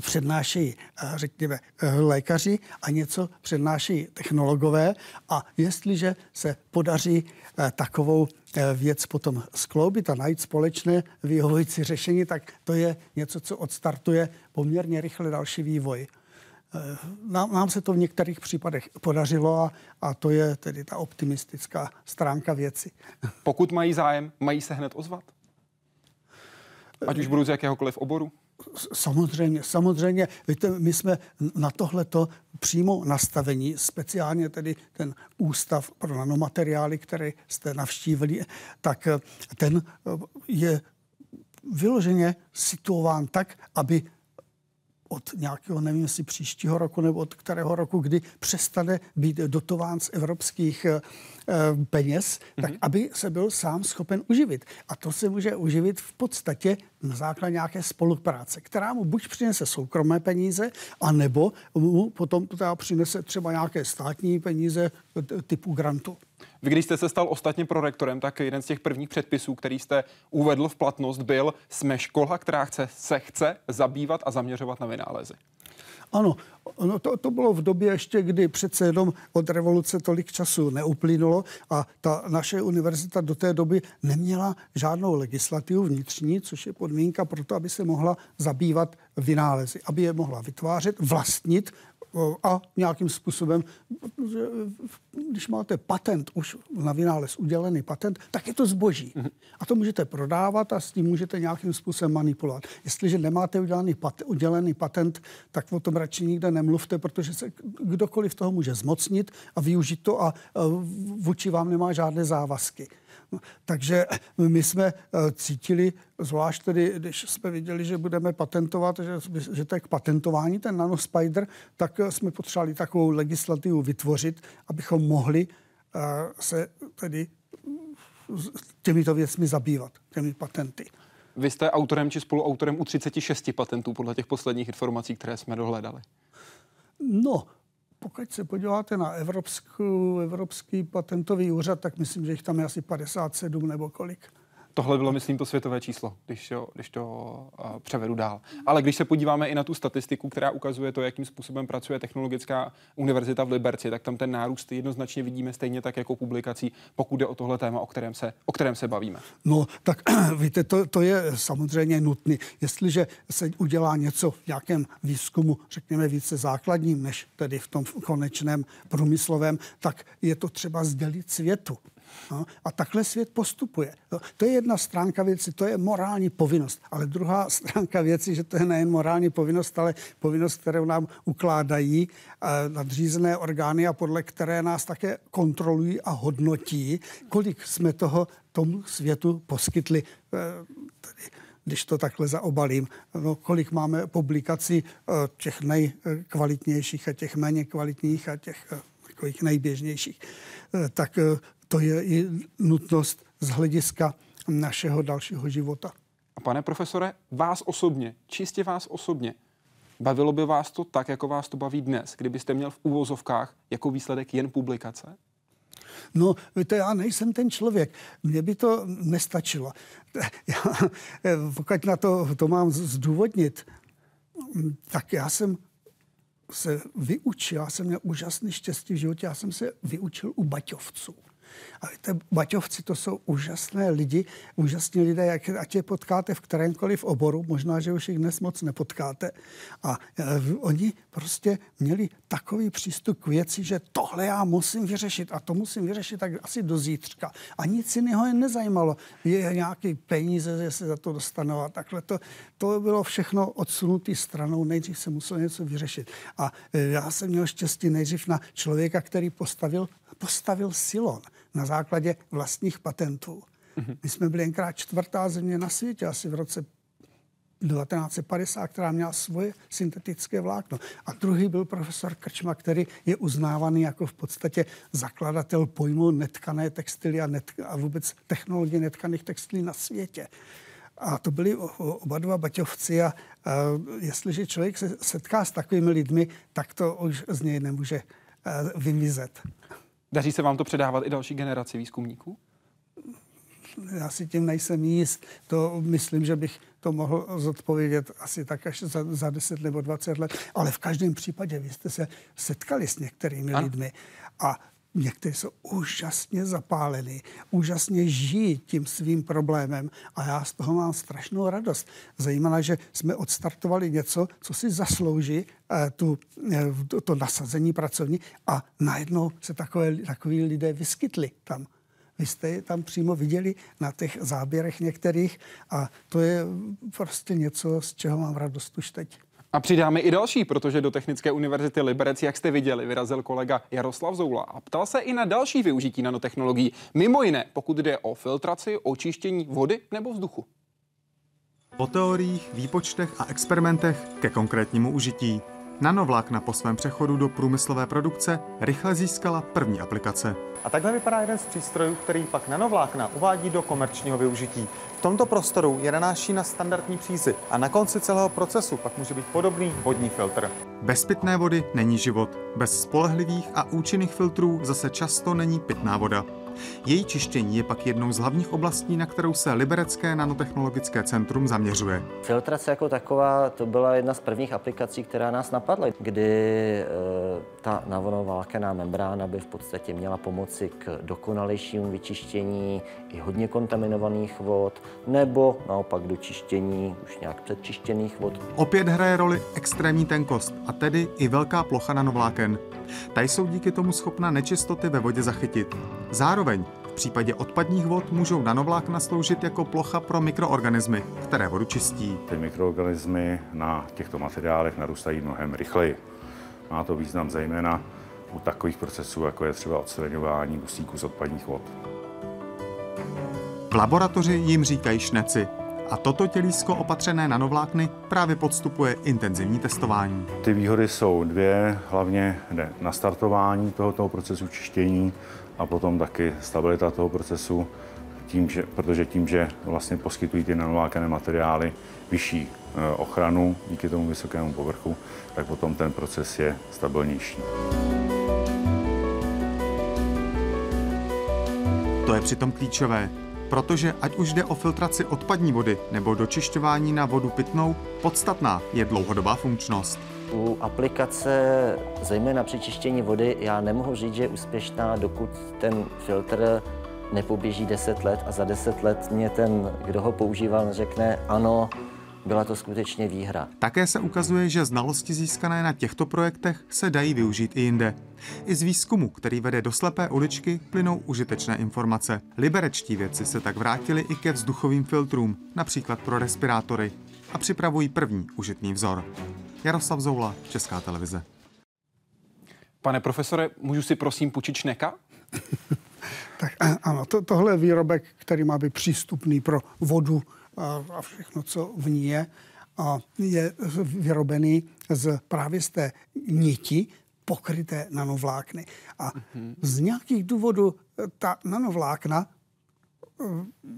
[SPEAKER 2] přednášejí, eh, řekněme, eh, lékaři a něco přednášejí technologové. A jestliže se podaří eh, takovou věc potom skloubit a najít společné vyhovující řešení, tak to je něco, co odstartuje poměrně rychle další vývoj. Nám, nám se to v některých případech podařilo a, a to je tedy ta optimistická stránka věci.
[SPEAKER 1] Pokud mají zájem, mají se hned ozvat? Ať už budou z jakéhokoliv oboru?
[SPEAKER 2] Samozřejmě, samozřejmě. Víte, my jsme na tohleto přímo nastavení, speciálně tedy ten ústav pro nanomateriály, který jste navštívili, tak ten je vyloženě situován tak, aby od nějakého, nevím jestli příštího roku nebo od kterého roku, kdy přestane být dotován z evropských eh, peněz, mm-hmm. tak aby se byl sám schopen uživit. A to se může uživit v podstatě na základě nějaké spolupráce, která mu buď přinese soukromé peníze, anebo mu potom přinese třeba nějaké státní peníze typu grantu.
[SPEAKER 1] Vy, když jste se stal ostatně prorektorem, tak jeden z těch prvních předpisů, který jste uvedl v platnost, byl jsme škola, která chce, se chce zabývat a zaměřovat na vynálezy.
[SPEAKER 2] Ano, no to, to bylo v době ještě, kdy přece jenom od revoluce tolik času neuplynulo a ta naše univerzita do té doby neměla žádnou legislativu vnitřní, což je podmínka pro to, aby se mohla zabývat vynálezy, aby je mohla vytvářet, vlastnit a nějakým způsobem, když máte patent, už na vynález udělený patent, tak je to zboží. Mm-hmm. A to můžete prodávat a s tím můžete nějakým způsobem manipulovat. Jestliže nemáte udělený, pat, udělený patent, tak o tom radši nikde nemluvte, protože se kdokoliv toho může zmocnit a využít to a, a vůči vám nemá žádné závazky. Takže my jsme eh, cítili, zvlášť tedy, když jsme viděli, že budeme patentovat, že, že to je k patentování, ten nanospider, tak jsme potřebovali takovou legislativu vytvořit, abychom mohli se tedy těmito věcmi zabývat, těmi patenty.
[SPEAKER 1] Vy jste autorem či spoluautorem u 36 patentů podle těch posledních informací, které jsme dohledali.
[SPEAKER 2] No, pokud se podíváte na Evropskou, Evropský patentový úřad, tak myslím, že jich tam je asi 57 nebo kolik.
[SPEAKER 1] Tohle bylo, myslím, to světové číslo, když to, když to uh, převedu dál. Ale když se podíváme i na tu statistiku, která ukazuje to, jakým způsobem pracuje Technologická univerzita v Liberci, tak tam ten nárůst jednoznačně vidíme stejně tak jako publikací, pokud jde o tohle téma, o kterém se, o kterém se bavíme.
[SPEAKER 2] No, tak [clears throat] víte, to, to je samozřejmě nutné. Jestliže se udělá něco v nějakém výzkumu, řekněme více základním, než tedy v tom konečném průmyslovém, tak je to třeba sdělit světu. No, a takhle svět postupuje. No, to je jedna stránka věci, to je morální povinnost. Ale druhá [laughs] stránka věci, že to je nejen morální povinnost, ale povinnost, kterou nám ukládají eh, nadřízené orgány a podle které nás také kontrolují a hodnotí, kolik jsme toho tomu světu poskytli. Eh, tedy, když to takhle zaobalím, no, kolik máme publikací eh, těch nejkvalitnějších a těch méně kvalitních a těch takových nejběžnějších, tak to je i nutnost z hlediska našeho dalšího života.
[SPEAKER 1] A pane profesore, vás osobně, čistě vás osobně, bavilo by vás to tak, jako vás to baví dnes, kdybyste měl v úvozovkách jako výsledek jen publikace?
[SPEAKER 2] No, víte, já nejsem ten člověk. Mně by to nestačilo. [laughs] Já, pokud na to, to mám zdůvodnit, tak já jsem se vyučil, já jsem měl úžasný štěstí v životě, já jsem se vyučil u baťovců. A víte, Baťovci to jsou úžasné lidi, úžasní lidé, jak, ať je potkáte v kterémkoliv oboru, možná, že už jich dnes moc nepotkáte. A e, oni prostě měli takový přístup k věci, že tohle já musím vyřešit a to musím vyřešit tak asi do zítřka. A nic jiného je nezajímalo. Je nějaký peníze, že se za to dostanou a takhle. To, to bylo všechno odsunutý stranou. Nejdřív se musel něco vyřešit. A e, já jsem měl štěstí nejdřív na člověka, který postavil, postavil silon na základě vlastních patentů. Mm-hmm. My jsme byli jenkrát čtvrtá země na světě, asi v roce 1950, která měla svoje syntetické vlákno. A druhý byl profesor Krčma, který je uznávaný jako v podstatě zakladatel pojmu netkané textily a, net, a vůbec technologie netkaných textilí na světě. A to byli oba dva baťovci a, a jestliže člověk se setká s takovými lidmi, tak to už z něj nemůže vymizet.
[SPEAKER 1] Daří se vám to předávat i další generaci výzkumníků?
[SPEAKER 2] Já si tím nejsem jist. To myslím, že bych to mohl zodpovědět asi tak až za, za 10 nebo 20 let. Ale v každém případě vy jste se setkali s některými ano. lidmi a Někteří jsou úžasně zapálení, úžasně žijí tím svým problémem a já z toho mám strašnou radost. Zajímavé, že jsme odstartovali něco, co si zaslouží eh, tu, eh, to, nasazení pracovní a najednou se takové, takový lidé vyskytli tam. Vy jste je tam přímo viděli na těch záběrech některých a to je prostě něco, z čeho mám radost už teď.
[SPEAKER 1] A přidáme i další, protože do Technické univerzity Liberec, jak jste viděli, vyrazil kolega Jaroslav Zoula a ptal se i na další využití nanotechnologií. Mimo jiné, pokud jde o filtraci, očištění vody nebo vzduchu.
[SPEAKER 3] Po teoriích, výpočtech a experimentech ke konkrétnímu užití. Nanovlákna po svém přechodu do průmyslové produkce rychle získala první aplikace.
[SPEAKER 10] A takhle vypadá jeden z přístrojů, který pak nanovlákna uvádí do komerčního využití. V tomto prostoru je nanáší na standardní přízy a na konci celého procesu pak může být podobný vodní filtr.
[SPEAKER 3] Bez pitné vody není život. Bez spolehlivých a účinných filtrů zase často není pitná voda. Její čištění je pak jednou z hlavních oblastí, na kterou se Liberecké nanotechnologické centrum zaměřuje.
[SPEAKER 5] Filtrace jako taková, to byla jedna z prvních aplikací, která nás napadla, kdy e, ta navonovalkená membrána by v podstatě měla pomoci k dokonalejšímu vyčištění i hodně kontaminovaných vod, nebo naopak do čištění už nějak předčištěných vod.
[SPEAKER 3] Opět hraje roli extrémní tenkost, a tedy i velká plocha nanovláken. Ta jsou díky tomu schopna nečistoty ve vodě zachytit. Zároveň v případě odpadních vod můžou nanovlákna sloužit jako plocha pro mikroorganismy, které vodu čistí.
[SPEAKER 11] Ty mikroorganismy na těchto materiálech narůstají mnohem rychleji. Má to význam zejména u takových procesů, jako je třeba odstraňování dusíku z odpadních vod.
[SPEAKER 3] V laboratoři jim říkají šneci a toto tělísko opatřené nanovlákny právě podstupuje intenzivní testování.
[SPEAKER 11] Ty výhody jsou dvě, hlavně na startování tohoto procesu čištění a potom taky stabilita toho procesu, tím, že, protože tím, že vlastně poskytují ty nanovlákené materiály vyšší e, ochranu díky tomu vysokému povrchu, tak potom ten proces je stabilnější.
[SPEAKER 3] To je přitom klíčové. Protože ať už jde o filtraci odpadní vody nebo dočišťování na vodu pitnou, podstatná je dlouhodobá funkčnost.
[SPEAKER 5] U aplikace, zejména při čištění vody, já nemohu říct, že je úspěšná, dokud ten filtr nepoběží 10 let a za 10 let mě ten, kdo ho používal, řekne ano, byla to skutečně výhra.
[SPEAKER 3] Také se ukazuje, že znalosti získané na těchto projektech se dají využít i jinde. I z výzkumu, který vede do slepé uličky, plynou užitečné informace. Liberečtí vědci se tak vrátili i ke vzduchovým filtrům, například pro respirátory, a připravují první užitný vzor. Jaroslav Zoula, Česká televize.
[SPEAKER 1] Pane profesore, můžu si prosím půjčit šneka? [laughs]
[SPEAKER 2] tak ano, to, tohle je výrobek, který má být přístupný pro vodu a, a všechno, co v ní je. A je vyrobený z právě z té niti pokryté nanovlákny. A z nějakých důvodů ta nanovlákna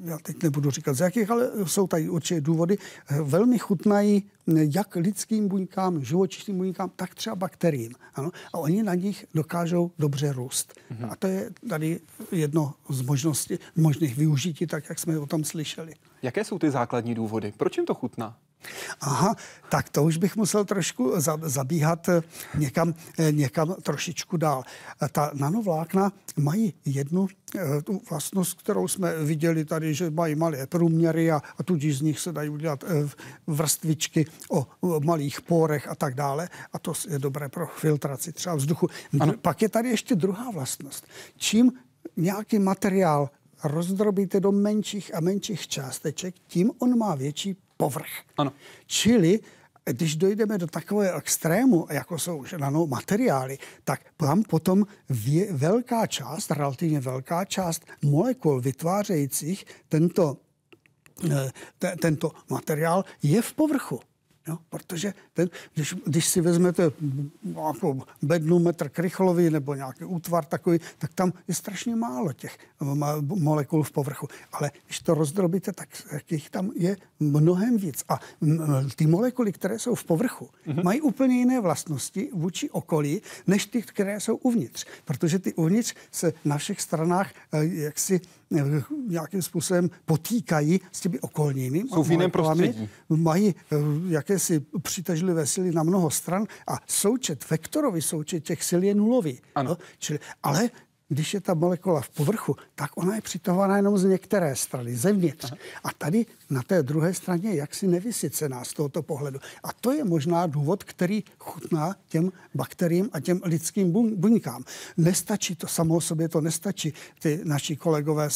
[SPEAKER 2] já teď nebudu říkat z jakých, ale jsou tady určitě důvody, velmi chutnají jak lidským buňkám, živočišným buňkám, tak třeba bakteriím. Ano? A oni na nich dokážou dobře růst. Mm-hmm. A to je tady jedno z možností, možných využití, tak jak jsme o tom slyšeli.
[SPEAKER 1] Jaké jsou ty základní důvody? Proč jim to chutná?
[SPEAKER 2] Aha, tak to už bych musel trošku zabíhat eh, někam, eh, někam trošičku dál. Ta nanovlákna mají jednu eh, tu vlastnost, kterou jsme viděli tady, že mají malé průměry a, a tudíž z nich se dají udělat vrstvičky o, o malých pórech a tak dále. A to je dobré pro filtraci třeba vzduchu. Ano. Pak je tady ještě druhá vlastnost. Čím nějaký materiál rozdrobíte do menších a menších částeček, tím on má větší povrch.
[SPEAKER 1] Ano.
[SPEAKER 2] Čili když dojdeme do takového extrému, jako jsou nanomateriály, tak tam potom vě, velká část, relativně velká část molekul vytvářejících tento, eh, te, tento materiál je v povrchu. Jo? Protože ten, když, když si vezmete nějakou bednu metr krychlový nebo nějaký útvar takový, tak tam je strašně málo těch molekul v povrchu. Ale když to rozdrobíte, tak jich tam je mnohem víc. A ty molekuly, které jsou v povrchu, mm-hmm. mají úplně jiné vlastnosti vůči okolí, než ty, které jsou uvnitř. Protože ty uvnitř se na všech stranách eh, jaksi eh, nějakým způsobem potýkají s těmi okolními.
[SPEAKER 1] Jsou v jiném prostředí.
[SPEAKER 2] Mají eh, jaké jakési přitažlivé síly na mnoho stran a součet, vektorový součet těch sil je nulový.
[SPEAKER 1] Ano. No?
[SPEAKER 2] Čili, ale když je ta molekula v povrchu, tak ona je přitahovaná jenom z některé strany, zevnitř. Aha. A tady na té druhé straně jaksi nevysycená z tohoto pohledu. A to je možná důvod, který chutná těm bakteriím a těm lidským buňkám. Nestačí to, samo o sobě to nestačí. Ty naši kolegové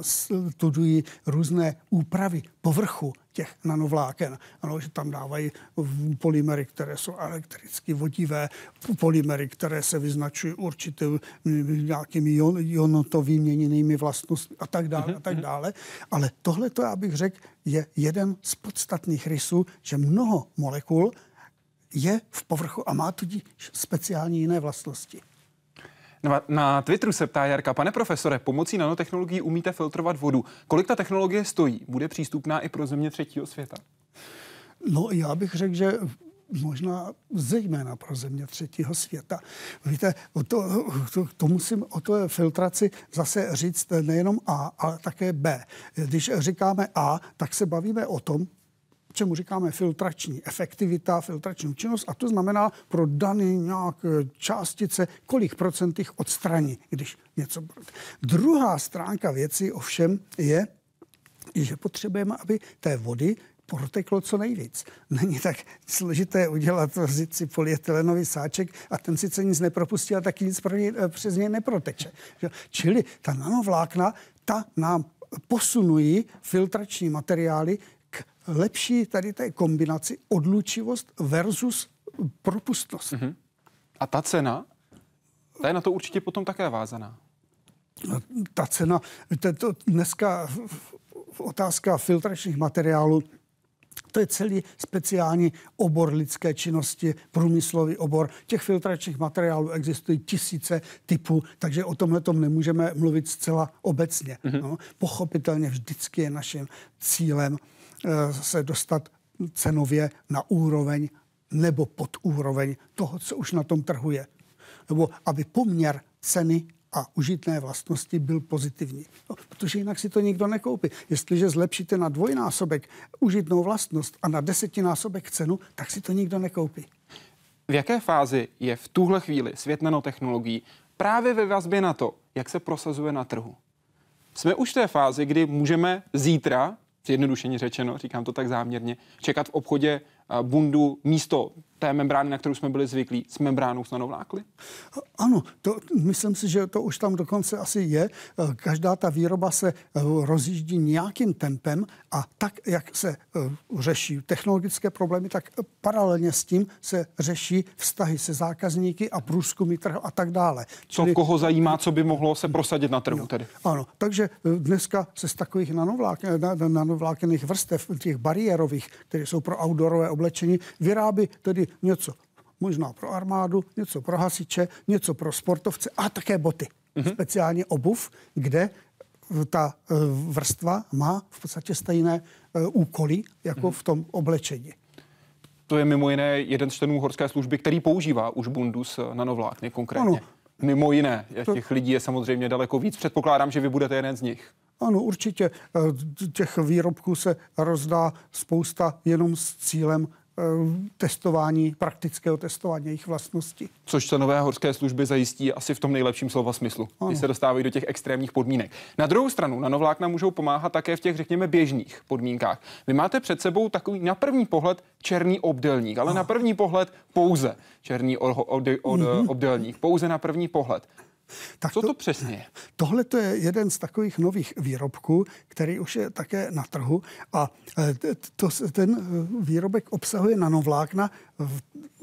[SPEAKER 2] studují různé úpravy povrchu těch nanovláken. Ano, že tam dávají polymery, které jsou elektricky vodivé, polymery, které se vyznačují určitým nějakými jonotovými vlastnostmi a tak dále a tak mhm. dále. Ale tohle to, já bych řekl, je jeden z podstatných rysů, že mnoho molekul je v povrchu a má tudíž speciální jiné vlastnosti.
[SPEAKER 1] Na, na Twitteru se ptá Jarka, pane profesore, pomocí nanotechnologií umíte filtrovat vodu. Kolik ta technologie stojí? Bude přístupná i pro země třetího světa?
[SPEAKER 2] No, já bych řekl, že možná zejména pro země třetího světa. Víte, to, to, to musím o té filtraci zase říct nejenom A, ale také B. Když říkáme A, tak se bavíme o tom, čemu říkáme filtrační efektivita, filtrační účinnost a to znamená pro dané nějaké částice, kolik procent jich odstraní, když něco... Druhá stránka věci ovšem je, že potřebujeme, aby té vody proteklo co nejvíc. Není tak složité udělat si polyetylenový sáček a ten sice nic nepropustí, a taky nic pro něj, eh, přes něj neproteče. Čili ta nanovlákna, ta nám posunují filtrační materiály k lepší tady té kombinaci odlučivost versus propustnost. Mm-hmm.
[SPEAKER 1] A ta cena, ta je na to určitě potom také vázaná.
[SPEAKER 2] Ta cena, to, to dneska otázka filtračních materiálů to je celý speciální obor lidské činnosti, průmyslový obor. Těch filtračních materiálů existují tisíce typů, takže o tomhle tom nemůžeme mluvit zcela obecně. Mm-hmm. No, pochopitelně vždycky je naším cílem uh, se dostat cenově na úroveň nebo pod úroveň toho, co už na tom trhu je. Nebo aby poměr ceny a užitné vlastnosti byl pozitivní. No, protože jinak si to nikdo nekoupí. Jestliže zlepšíte na dvojnásobek užitnou vlastnost a na desetinásobek cenu, tak si to nikdo nekoupí.
[SPEAKER 1] V jaké fázi je v tuhle chvíli svět nanotechnologií právě ve vazbě na to, jak se prosazuje na trhu? Jsme už v té fázi, kdy můžeme zítra, zjednodušeně řečeno, říkám to tak záměrně, čekat v obchodě bundu místo té membrány, na kterou jsme byli zvyklí, s membránou s nanovlákly?
[SPEAKER 2] Ano, to, myslím si, že to už tam dokonce asi je. Každá ta výroba se eh, rozjíždí nějakým tempem a tak, jak se eh, řeší technologické problémy, tak paralelně s tím se řeší vztahy se zákazníky a průzkumy trhu a tak dále.
[SPEAKER 1] Co Čili... koho zajímá, co by mohlo se prosadit na trhu no, tedy?
[SPEAKER 2] Ano, takže eh, dneska se z takových nanovlákených vrstev, těch bariérových, které jsou pro outdoorové oblečení, vyrábí tedy něco možná pro armádu, něco pro hasiče, něco pro sportovce a také boty. Mm-hmm. Speciálně obuv, kde ta e, vrstva má v podstatě stejné e, úkoly jako mm-hmm. v tom oblečení.
[SPEAKER 1] To je mimo jiné jeden z členů horské služby, který používá už bundus nanovlákny konkrétně. Ano. Mimo jiné, těch lidí je samozřejmě daleko víc. Předpokládám, že vy budete jeden z nich.
[SPEAKER 2] Ano, určitě. E, těch výrobků se rozdá spousta jenom s cílem Eh, testování, praktického testování jejich vlastností.
[SPEAKER 1] Což členové horské služby zajistí asi v tom nejlepším slova smyslu, ano. když se dostávají do těch extrémních podmínek. Na druhou stranu, nanovlákna můžou pomáhat také v těch, řekněme, běžných podmínkách. Vy máte před sebou takový na první pohled černý obdelník, ale ano. na první pohled pouze černý od, od, od, mm-hmm. obdelník, pouze na první pohled. Tak Co to, to přesně je?
[SPEAKER 2] Tohle to je jeden z takových nových výrobků, který už je také na trhu a e, to, ten e, výrobek obsahuje nanovlákna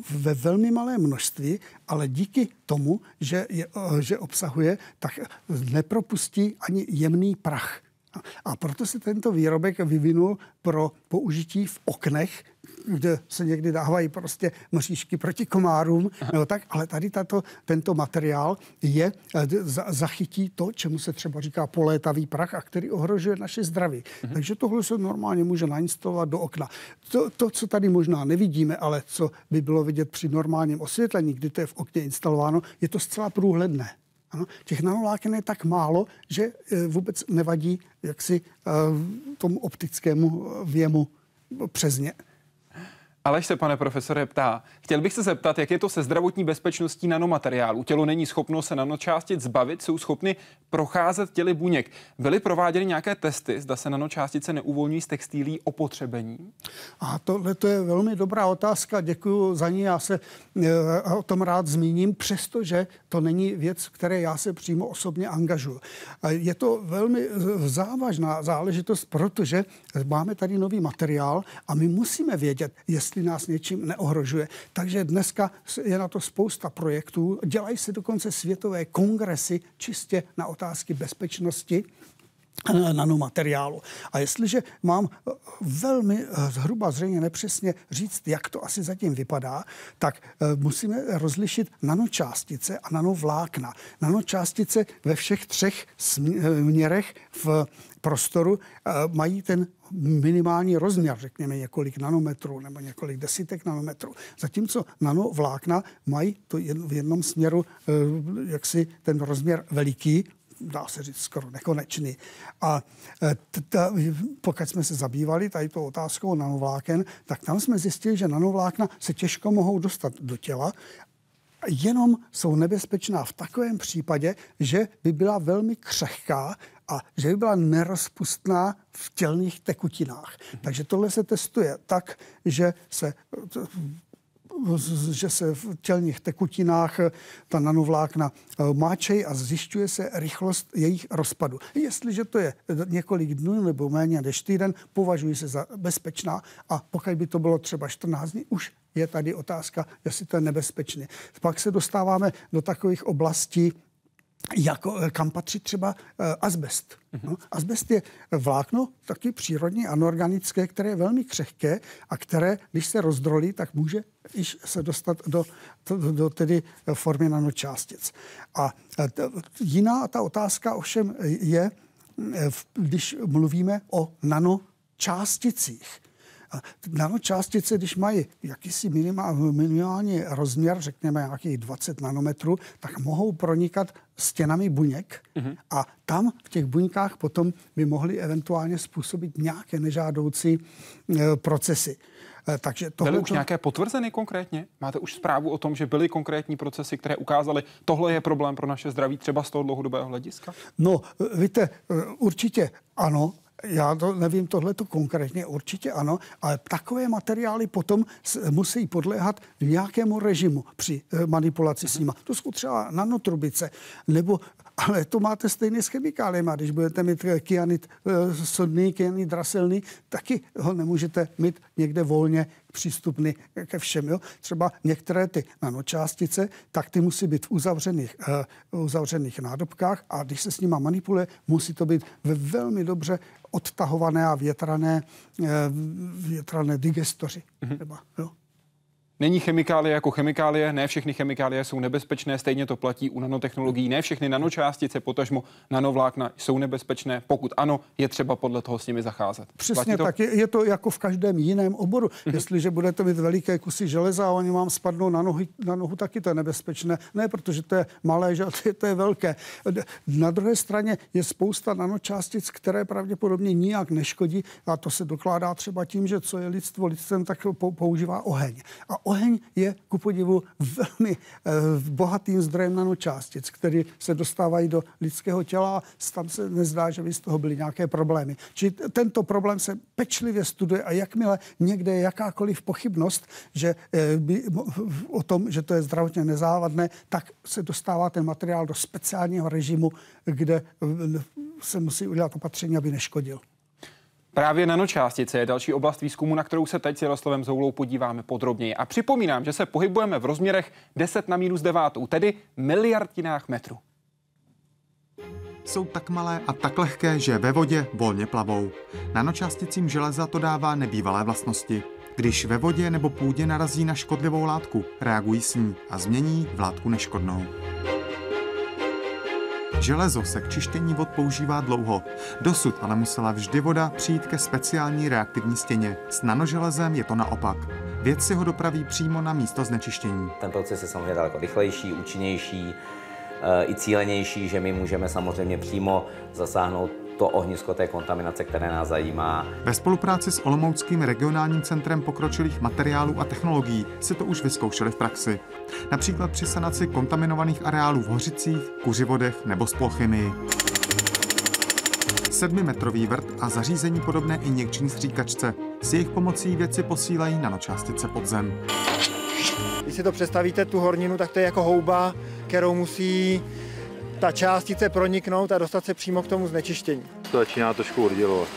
[SPEAKER 2] ve velmi malé množství, ale díky tomu, že, je, e, že obsahuje, tak nepropustí ani jemný prach. A proto se tento výrobek vyvinul pro použití v oknech, kde se někdy dávají prostě mřížky proti komárům, no tak, ale tady tato, tento materiál je, eh, zachytí to, čemu se třeba říká polétavý prach a který ohrožuje naše zdraví. Uh-huh. Takže tohle se normálně může nainstalovat do okna. To, to, co tady možná nevidíme, ale co by bylo vidět při normálním osvětlení, kdy to je v okně instalováno, je to zcela průhledné. Ano, těch nanoláken je tak málo, že eh, vůbec nevadí jaksi eh, tomu optickému věmu přes ně.
[SPEAKER 1] Aleš se, pane profesore, ptá. Chtěl bych se zeptat, jak je to se zdravotní bezpečností nanomateriálu. Tělo není schopno se nanočástic zbavit, jsou schopny procházet těly buněk. Byly prováděny nějaké testy, zda se nanočástice neuvolňují z textilí opotřebení?
[SPEAKER 2] A tohle to je velmi dobrá otázka, děkuji za ní. Já se e, o tom rád zmíním, přestože to není věc, které já se přímo osobně angažuji. Je to velmi závažná záležitost, protože máme tady nový materiál a my musíme vědět, jestli jestli nás něčím neohrožuje. Takže dneska je na to spousta projektů. Dělají se dokonce světové kongresy čistě na otázky bezpečnosti eh, nanomateriálu. A jestliže mám eh, velmi eh, zhruba zřejmě nepřesně říct, jak to asi zatím vypadá, tak musíme rozlišit nanočástice a nanovlákna. Nanočástice ve všech třech směrech v prostoru mají ten minimální rozměr, řekněme několik nanometrů nebo několik desítek nanometrů. Zatímco nanovlákna mají to v jednom směru eh, jaksi ten rozměr veliký, dá se říct skoro nekonečný. A eh, pokud jsme se zabývali tady tou otázkou nanovláken, tak tam jsme zjistili, že nanovlákna se těžko mohou dostat do těla jenom jsou nebezpečná v takovém případě, že by byla velmi křehká a že by byla nerozpustná v tělných tekutinách. Mm-hmm. Takže tohle se testuje tak, že se že se v tělních tekutinách ta nanovlákna eh, máčej a zjišťuje se rychlost jejich rozpadu. Jestliže to je několik dnů nebo méně než týden, považují se za bezpečná a pokud by to bylo třeba 14 dní, už je tady otázka, jestli to je nebezpečné. Pak se dostáváme do takových oblastí, jako, eh, kam patří třeba uh, asbest. No, asbest je vlákno taky přírodní, anorganické, které je velmi křehké a které, když se rozdrolí, tak může již se dostat do, do, do tedy formy nanočástic. A t, jiná ta otázka ovšem je, když mluvíme o nanočásticích. Nanočástice, když mají jakýsi minimální rozměr, řekněme nějakých 20 nanometrů, tak mohou pronikat stěnami buněk mm-hmm. a tam v těch buňkách potom by mohly eventuálně způsobit nějaké nežádoucí e, procesy.
[SPEAKER 1] E, takže tohle byly už to... nějaké potvrzeny konkrétně? Máte už zprávu o tom, že byly konkrétní procesy, které ukázaly, tohle je problém pro naše zdraví třeba z toho dlouhodobého hlediska?
[SPEAKER 2] No, víte, e, určitě ano, já to nevím tohle to konkrétně, určitě ano, ale takové materiály potom musí podléhat nějakému režimu při eh, manipulaci s nimi. To jsou třeba nanotrubice, nebo ale to máte stejně s chemikáliemi. Když budete mít kyanid eh, sodný, kyanid draselný, taky ho nemůžete mít někde volně přístupný ke všem. Jo? Třeba některé ty nanočástice, tak ty musí být v uzavřených, uh, uzavřených nádobkách a když se s nima manipuluje, musí to být ve velmi dobře odtahované a větrané, uh, větrané digestoři. Mm-hmm. Třeba, jo?
[SPEAKER 1] Není chemikálie jako chemikálie, ne všechny chemikálie jsou nebezpečné, stejně to platí u nanotechnologií, ne všechny nanočástice, potažmo nanovlákna jsou nebezpečné, pokud ano, je třeba podle toho s nimi zacházet.
[SPEAKER 2] Přesně tak, je, je to jako v každém jiném oboru. Mm-hmm. Jestliže budete mít veliké kusy železa a oni vám spadnou na, nohy, na nohu, taky to je nebezpečné. Ne, protože to je malé, že to je, to je velké. Na druhé straně je spousta nanočástic, které pravděpodobně nijak neškodí a to se dokládá třeba tím, že co je lidstvo lidstvem, tak používá oheň. A oheň je ku podivu velmi eh, bohatým zdrojem nanočástic, které se dostávají do lidského těla a tam se nezdá, že by z toho byly nějaké problémy. Čili tento problém se pečlivě studuje a jakmile někde je jakákoliv pochybnost, že eh, by, o tom, že to je zdravotně nezávadné, tak se dostává ten materiál do speciálního režimu, kde eh, se musí udělat opatření, aby neškodil.
[SPEAKER 1] Právě nanočástice je další oblast výzkumu, na kterou se teď s Jaroslavem Zoulou podíváme podrobněji. A připomínám, že se pohybujeme v rozměrech 10 na minus 9, tedy miliardinách metru.
[SPEAKER 3] Jsou tak malé a tak lehké, že ve vodě volně plavou. Nanočásticím železa to dává nebývalé vlastnosti. Když ve vodě nebo půdě narazí na škodlivou látku, reagují s ní a změní v látku neškodnou. Železo se k čištění vod používá dlouho. Dosud ale musela vždy voda přijít ke speciální reaktivní stěně. S nanoželezem je to naopak. Vědci ho dopraví přímo na místo znečištění.
[SPEAKER 6] Ten proces je samozřejmě daleko rychlejší, účinnější, eh, i cílenější, že my můžeme samozřejmě přímo zasáhnout to ohnisko té kontaminace, které nás zajímá.
[SPEAKER 3] Ve spolupráci s Olomouckým regionálním centrem pokročilých materiálů a technologií si to už vyzkoušeli v praxi. Například při sanaci kontaminovaných areálů v Hořicích, Kuřivodech nebo Spolchymii. Sedmimetrový vrt a zařízení podobné injekční stříkačce. S jejich pomocí věci posílají nanočástice pod zem.
[SPEAKER 12] Když si to představíte, tu horninu, tak to je jako houba, kterou musí ta částice proniknout a dostat se přímo k tomu znečištění.
[SPEAKER 11] To začíná trošku oddělovat.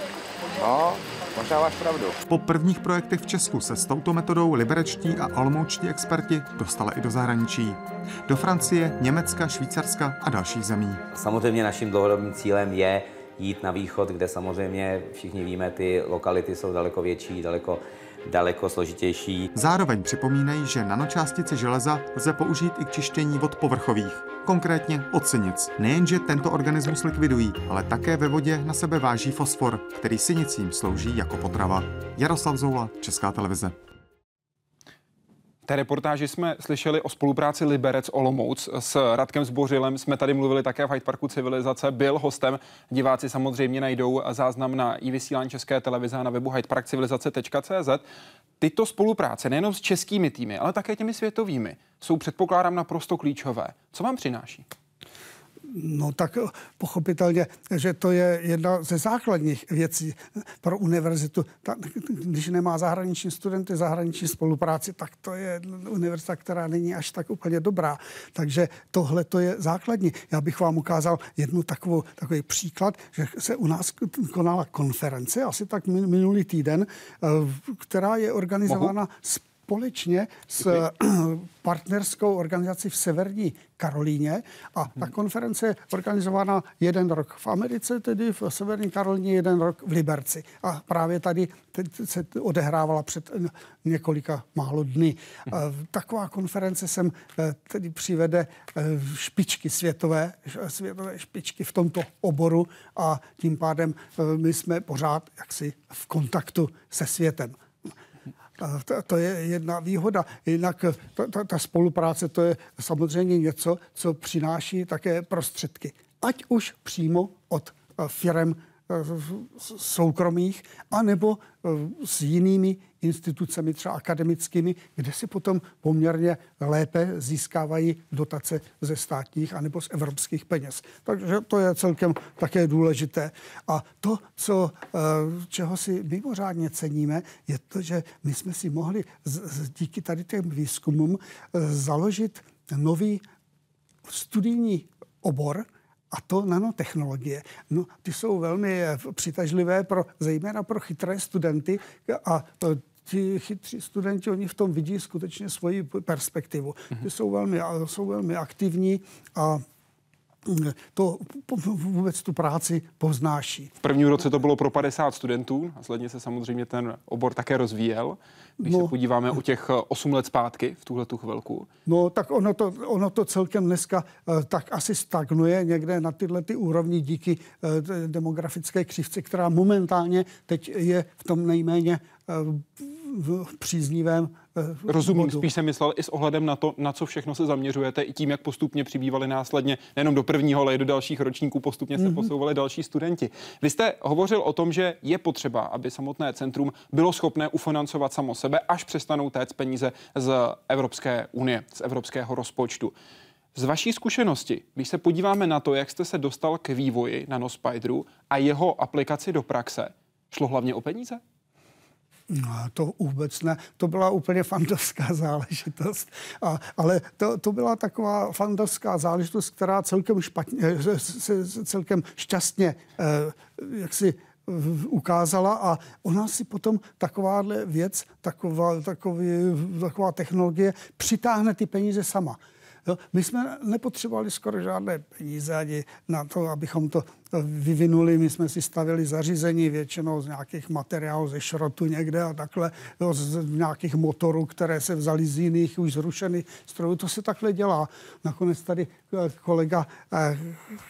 [SPEAKER 9] No, možná máš pravdu.
[SPEAKER 3] Po prvních projektech v Česku se s touto metodou liberečtí a olomoučtí experti dostali i do zahraničí. Do Francie, Německa, Švýcarska a dalších zemí.
[SPEAKER 6] Samozřejmě naším dlouhodobým cílem je jít na východ, kde samozřejmě všichni víme, ty lokality jsou daleko větší, daleko daleko složitější.
[SPEAKER 3] Zároveň připomínají, že nanočástice železa lze použít i k čištění vod povrchových, konkrétně od. Nejenže tento organismus likvidují, ale také ve vodě na sebe váží fosfor, který sinicím slouží jako potrava. Jaroslav Zoula, Česká televize
[SPEAKER 1] té reportáži jsme slyšeli o spolupráci Liberec Olomouc s Radkem Zbořilem. Jsme tady mluvili také v Hyde Parku Civilizace. Byl hostem. Diváci samozřejmě najdou záznam na i vysílání České televize a na webu hydeparkcivilizace.cz. Tyto spolupráce nejenom s českými týmy, ale také těmi světovými jsou předpokládám naprosto klíčové. Co vám přináší?
[SPEAKER 2] No tak pochopitelně, že to je jedna ze základních věcí pro univerzitu. Ta, když nemá zahraniční studenty, zahraniční spolupráci, tak to je univerzita, která není až tak úplně dobrá. Takže tohle to je základní. Já bych vám ukázal jednu takovou, takový příklad, že se u nás konala konference, asi tak minulý týden, eh, která je organizována s společně s [clears throat] partnerskou organizací v Severní Karolíně a ta hmm. konference je organizována jeden rok v Americe, tedy v Severní Karolíně, jeden rok v Liberci. A právě tady se odehrávala před několika málo dny. Hmm. Taková konference sem eh, tedy přivede eh, špičky světové, světové špičky v tomto oboru a tím pádem eh, my jsme pořád jaksi v kontaktu se světem To, to je jedna výhoda. Jinak ta, ta, ta spolupráce to je samozřejmě něco, co přináší také prostředky. Ať už přímo od firm soukromých, anebo eh, s jinými institucemi, třeba akademickými, kde si potom poměrně lépe získávají dotace ze státních anebo z evropských peněz. Takže to je celkem také důležité. A to, co, eh, čeho si mimořádně ceníme, je to, že my jsme si mohli díky tady těm výzkumům eh, založit nový studijní obor, a to nanotechnologie. No, ty jsou velmi eh, přitažlivé pro, zejména pro chytré studenty a ti chytří studenti, oni v tom vidí skutečně svoji perspektivu. Ty jsou velmi, jsou velmi aktivní a to vůbec tu práci poznáší.
[SPEAKER 1] V prvním roce to bylo pro 50 studentů, následně se samozřejmě ten obor také rozvíjel. Když no, se podíváme o těch 8 let zpátky v tuhle tu chvilku.
[SPEAKER 2] No tak ono to, ono to celkem dneska eh, tak asi stagnuje někde na tyhle ty úrovni díky eh, demografické křivce, která momentálně teď je v tom nejméně eh, v příznivém
[SPEAKER 1] eh, Rozumím, bodu. spíš jsem myslel i s ohledem na to, na co všechno se zaměřujete, i tím, jak postupně přibývali následně nejenom do prvního, ale i do dalších ročníků postupně se mm-hmm. posouvali další studenti. Vy jste hovořil o tom, že je potřeba, aby samotné centrum bylo schopné ufinancovat samo sebe, až přestanou téct peníze z Evropské unie, z evropského rozpočtu. Z vaší zkušenosti, když se podíváme na to, jak jste se dostal k vývoji nanospideru a jeho aplikaci do praxe, šlo hlavně o peníze?
[SPEAKER 2] No, to vůbec ne. To byla úplně fantastická záležitost. A, ale to, to byla taková fantastická záležitost, která celkem, špatně, se, celkem šťastně eh, jak si ukázala a ona si potom takováhle věc, taková, takový, taková technologie přitáhne ty peníze sama. Jo, my jsme nepotřebovali skoro žádné peníze ani na to, abychom to vyvinuli. My jsme si stavili zařízení většinou z nějakých materiálů ze šrotu někde a takhle, jo, z nějakých motorů, které se vzali z jiných už zrušených strojů. To se takhle dělá. Nakonec tady eh, kolega, eh,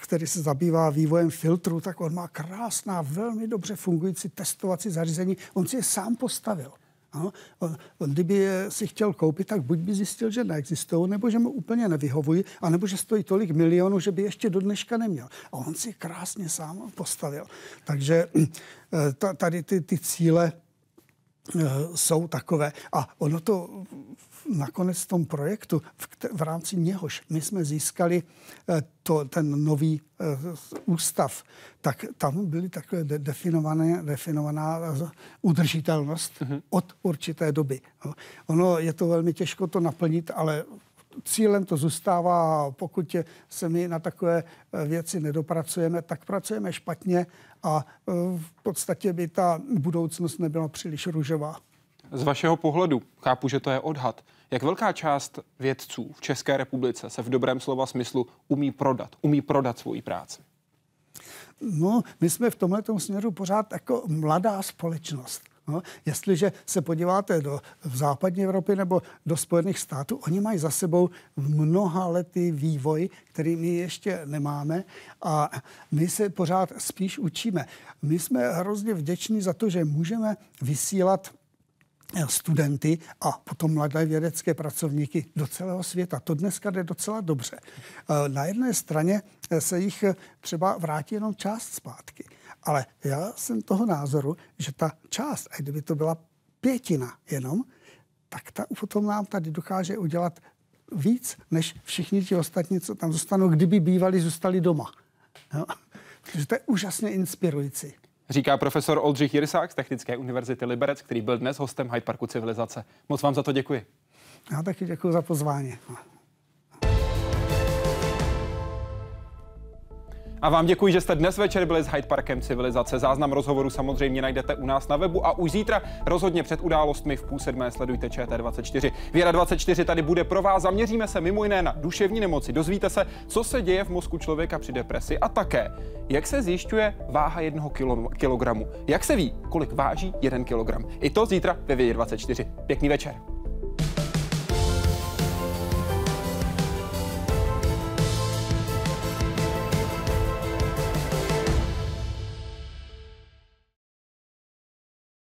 [SPEAKER 2] který se zabývá vývojem filtru, tak on má krásná, velmi dobře fungující testovací zařízení. On si je sám postavil. Ano, on, on, kdyby si chtěl koupit, tak buď by zjistil, že neexistují, nebo že mu úplně nevyhovují, anebo že stojí tolik milionů, že by ještě do dneška neměl. A on si krásně sám postavil. Takže eh, tady ty, ty cíle eh, jsou takové. A ono to nakonec v tom projektu, v, v rámci něhož my jsme získali eh, to, ten nový uh, ústav, tak tam byly takové de- definované, definovaná udržitelnost mm-hmm. od určité doby. No, ono je to velmi těžko to naplnit, ale cílem to zůstává. Pokud se my na takové eh, věci nedopracujeme, tak pracujeme špatně a v podstatě by ta budoucnost nebyla příliš růžová.
[SPEAKER 1] Z vašeho pohledu, chápu, že to je odhad, jak velká část vědců v České republice se v dobrém slova smyslu umí prodat, umí prodat svoji práci?
[SPEAKER 2] No, my jsme v tomhle směru pořád jako mladá společnost. No, jestliže se podíváte do v západní Evropy nebo do Spojených států, oni mají za sebou mnoha lety vývoj, který my ještě nemáme a my se pořád spíš učíme. My jsme hrozně vděční za to, že můžeme vysílat studenty a potom mladé vědecké pracovníky do celého světa. To dneska jde docela dobře. Eh, na jedné straně se jich třeba vrátí jenom část zpátky. Ale já jsem toho názoru, že ta část, a kdyby to byla pětina jenom, tak ta potom nám tady dokáže udělat víc, než všichni ti ostatní, co tam zůstanou, kdyby bývali, zůstali doma. Jo? [laughs] Takže to je úžasně inspirující.
[SPEAKER 1] Říká profesor Oldřich Jirsák z Technické univerzity Liberec, který byl dnes hostem Hyde Parku Civilizace. Moc vám za to děkuji.
[SPEAKER 2] Já taky děkuji za pozvání.
[SPEAKER 1] A vám děkuji, že jste dnes večer byli s Hyde Parkem Civilizace. Záznam rozhovoru samozřejmě najdete u nás na webu a už zítra rozhodně před událostmi v půl sedmé sledujte ČT24. Věra 24 tady bude pro vás. Zaměříme se mimo jiné na duševní nemoci. Dozvíte se, co se děje v mozku člověka při depresi a také, jak se zjišťuje váha jednoho kilo, kilogramu. Jak se ví, kolik váží jeden kilogram. I to zítra ve Vědě 24. Pěkný večer.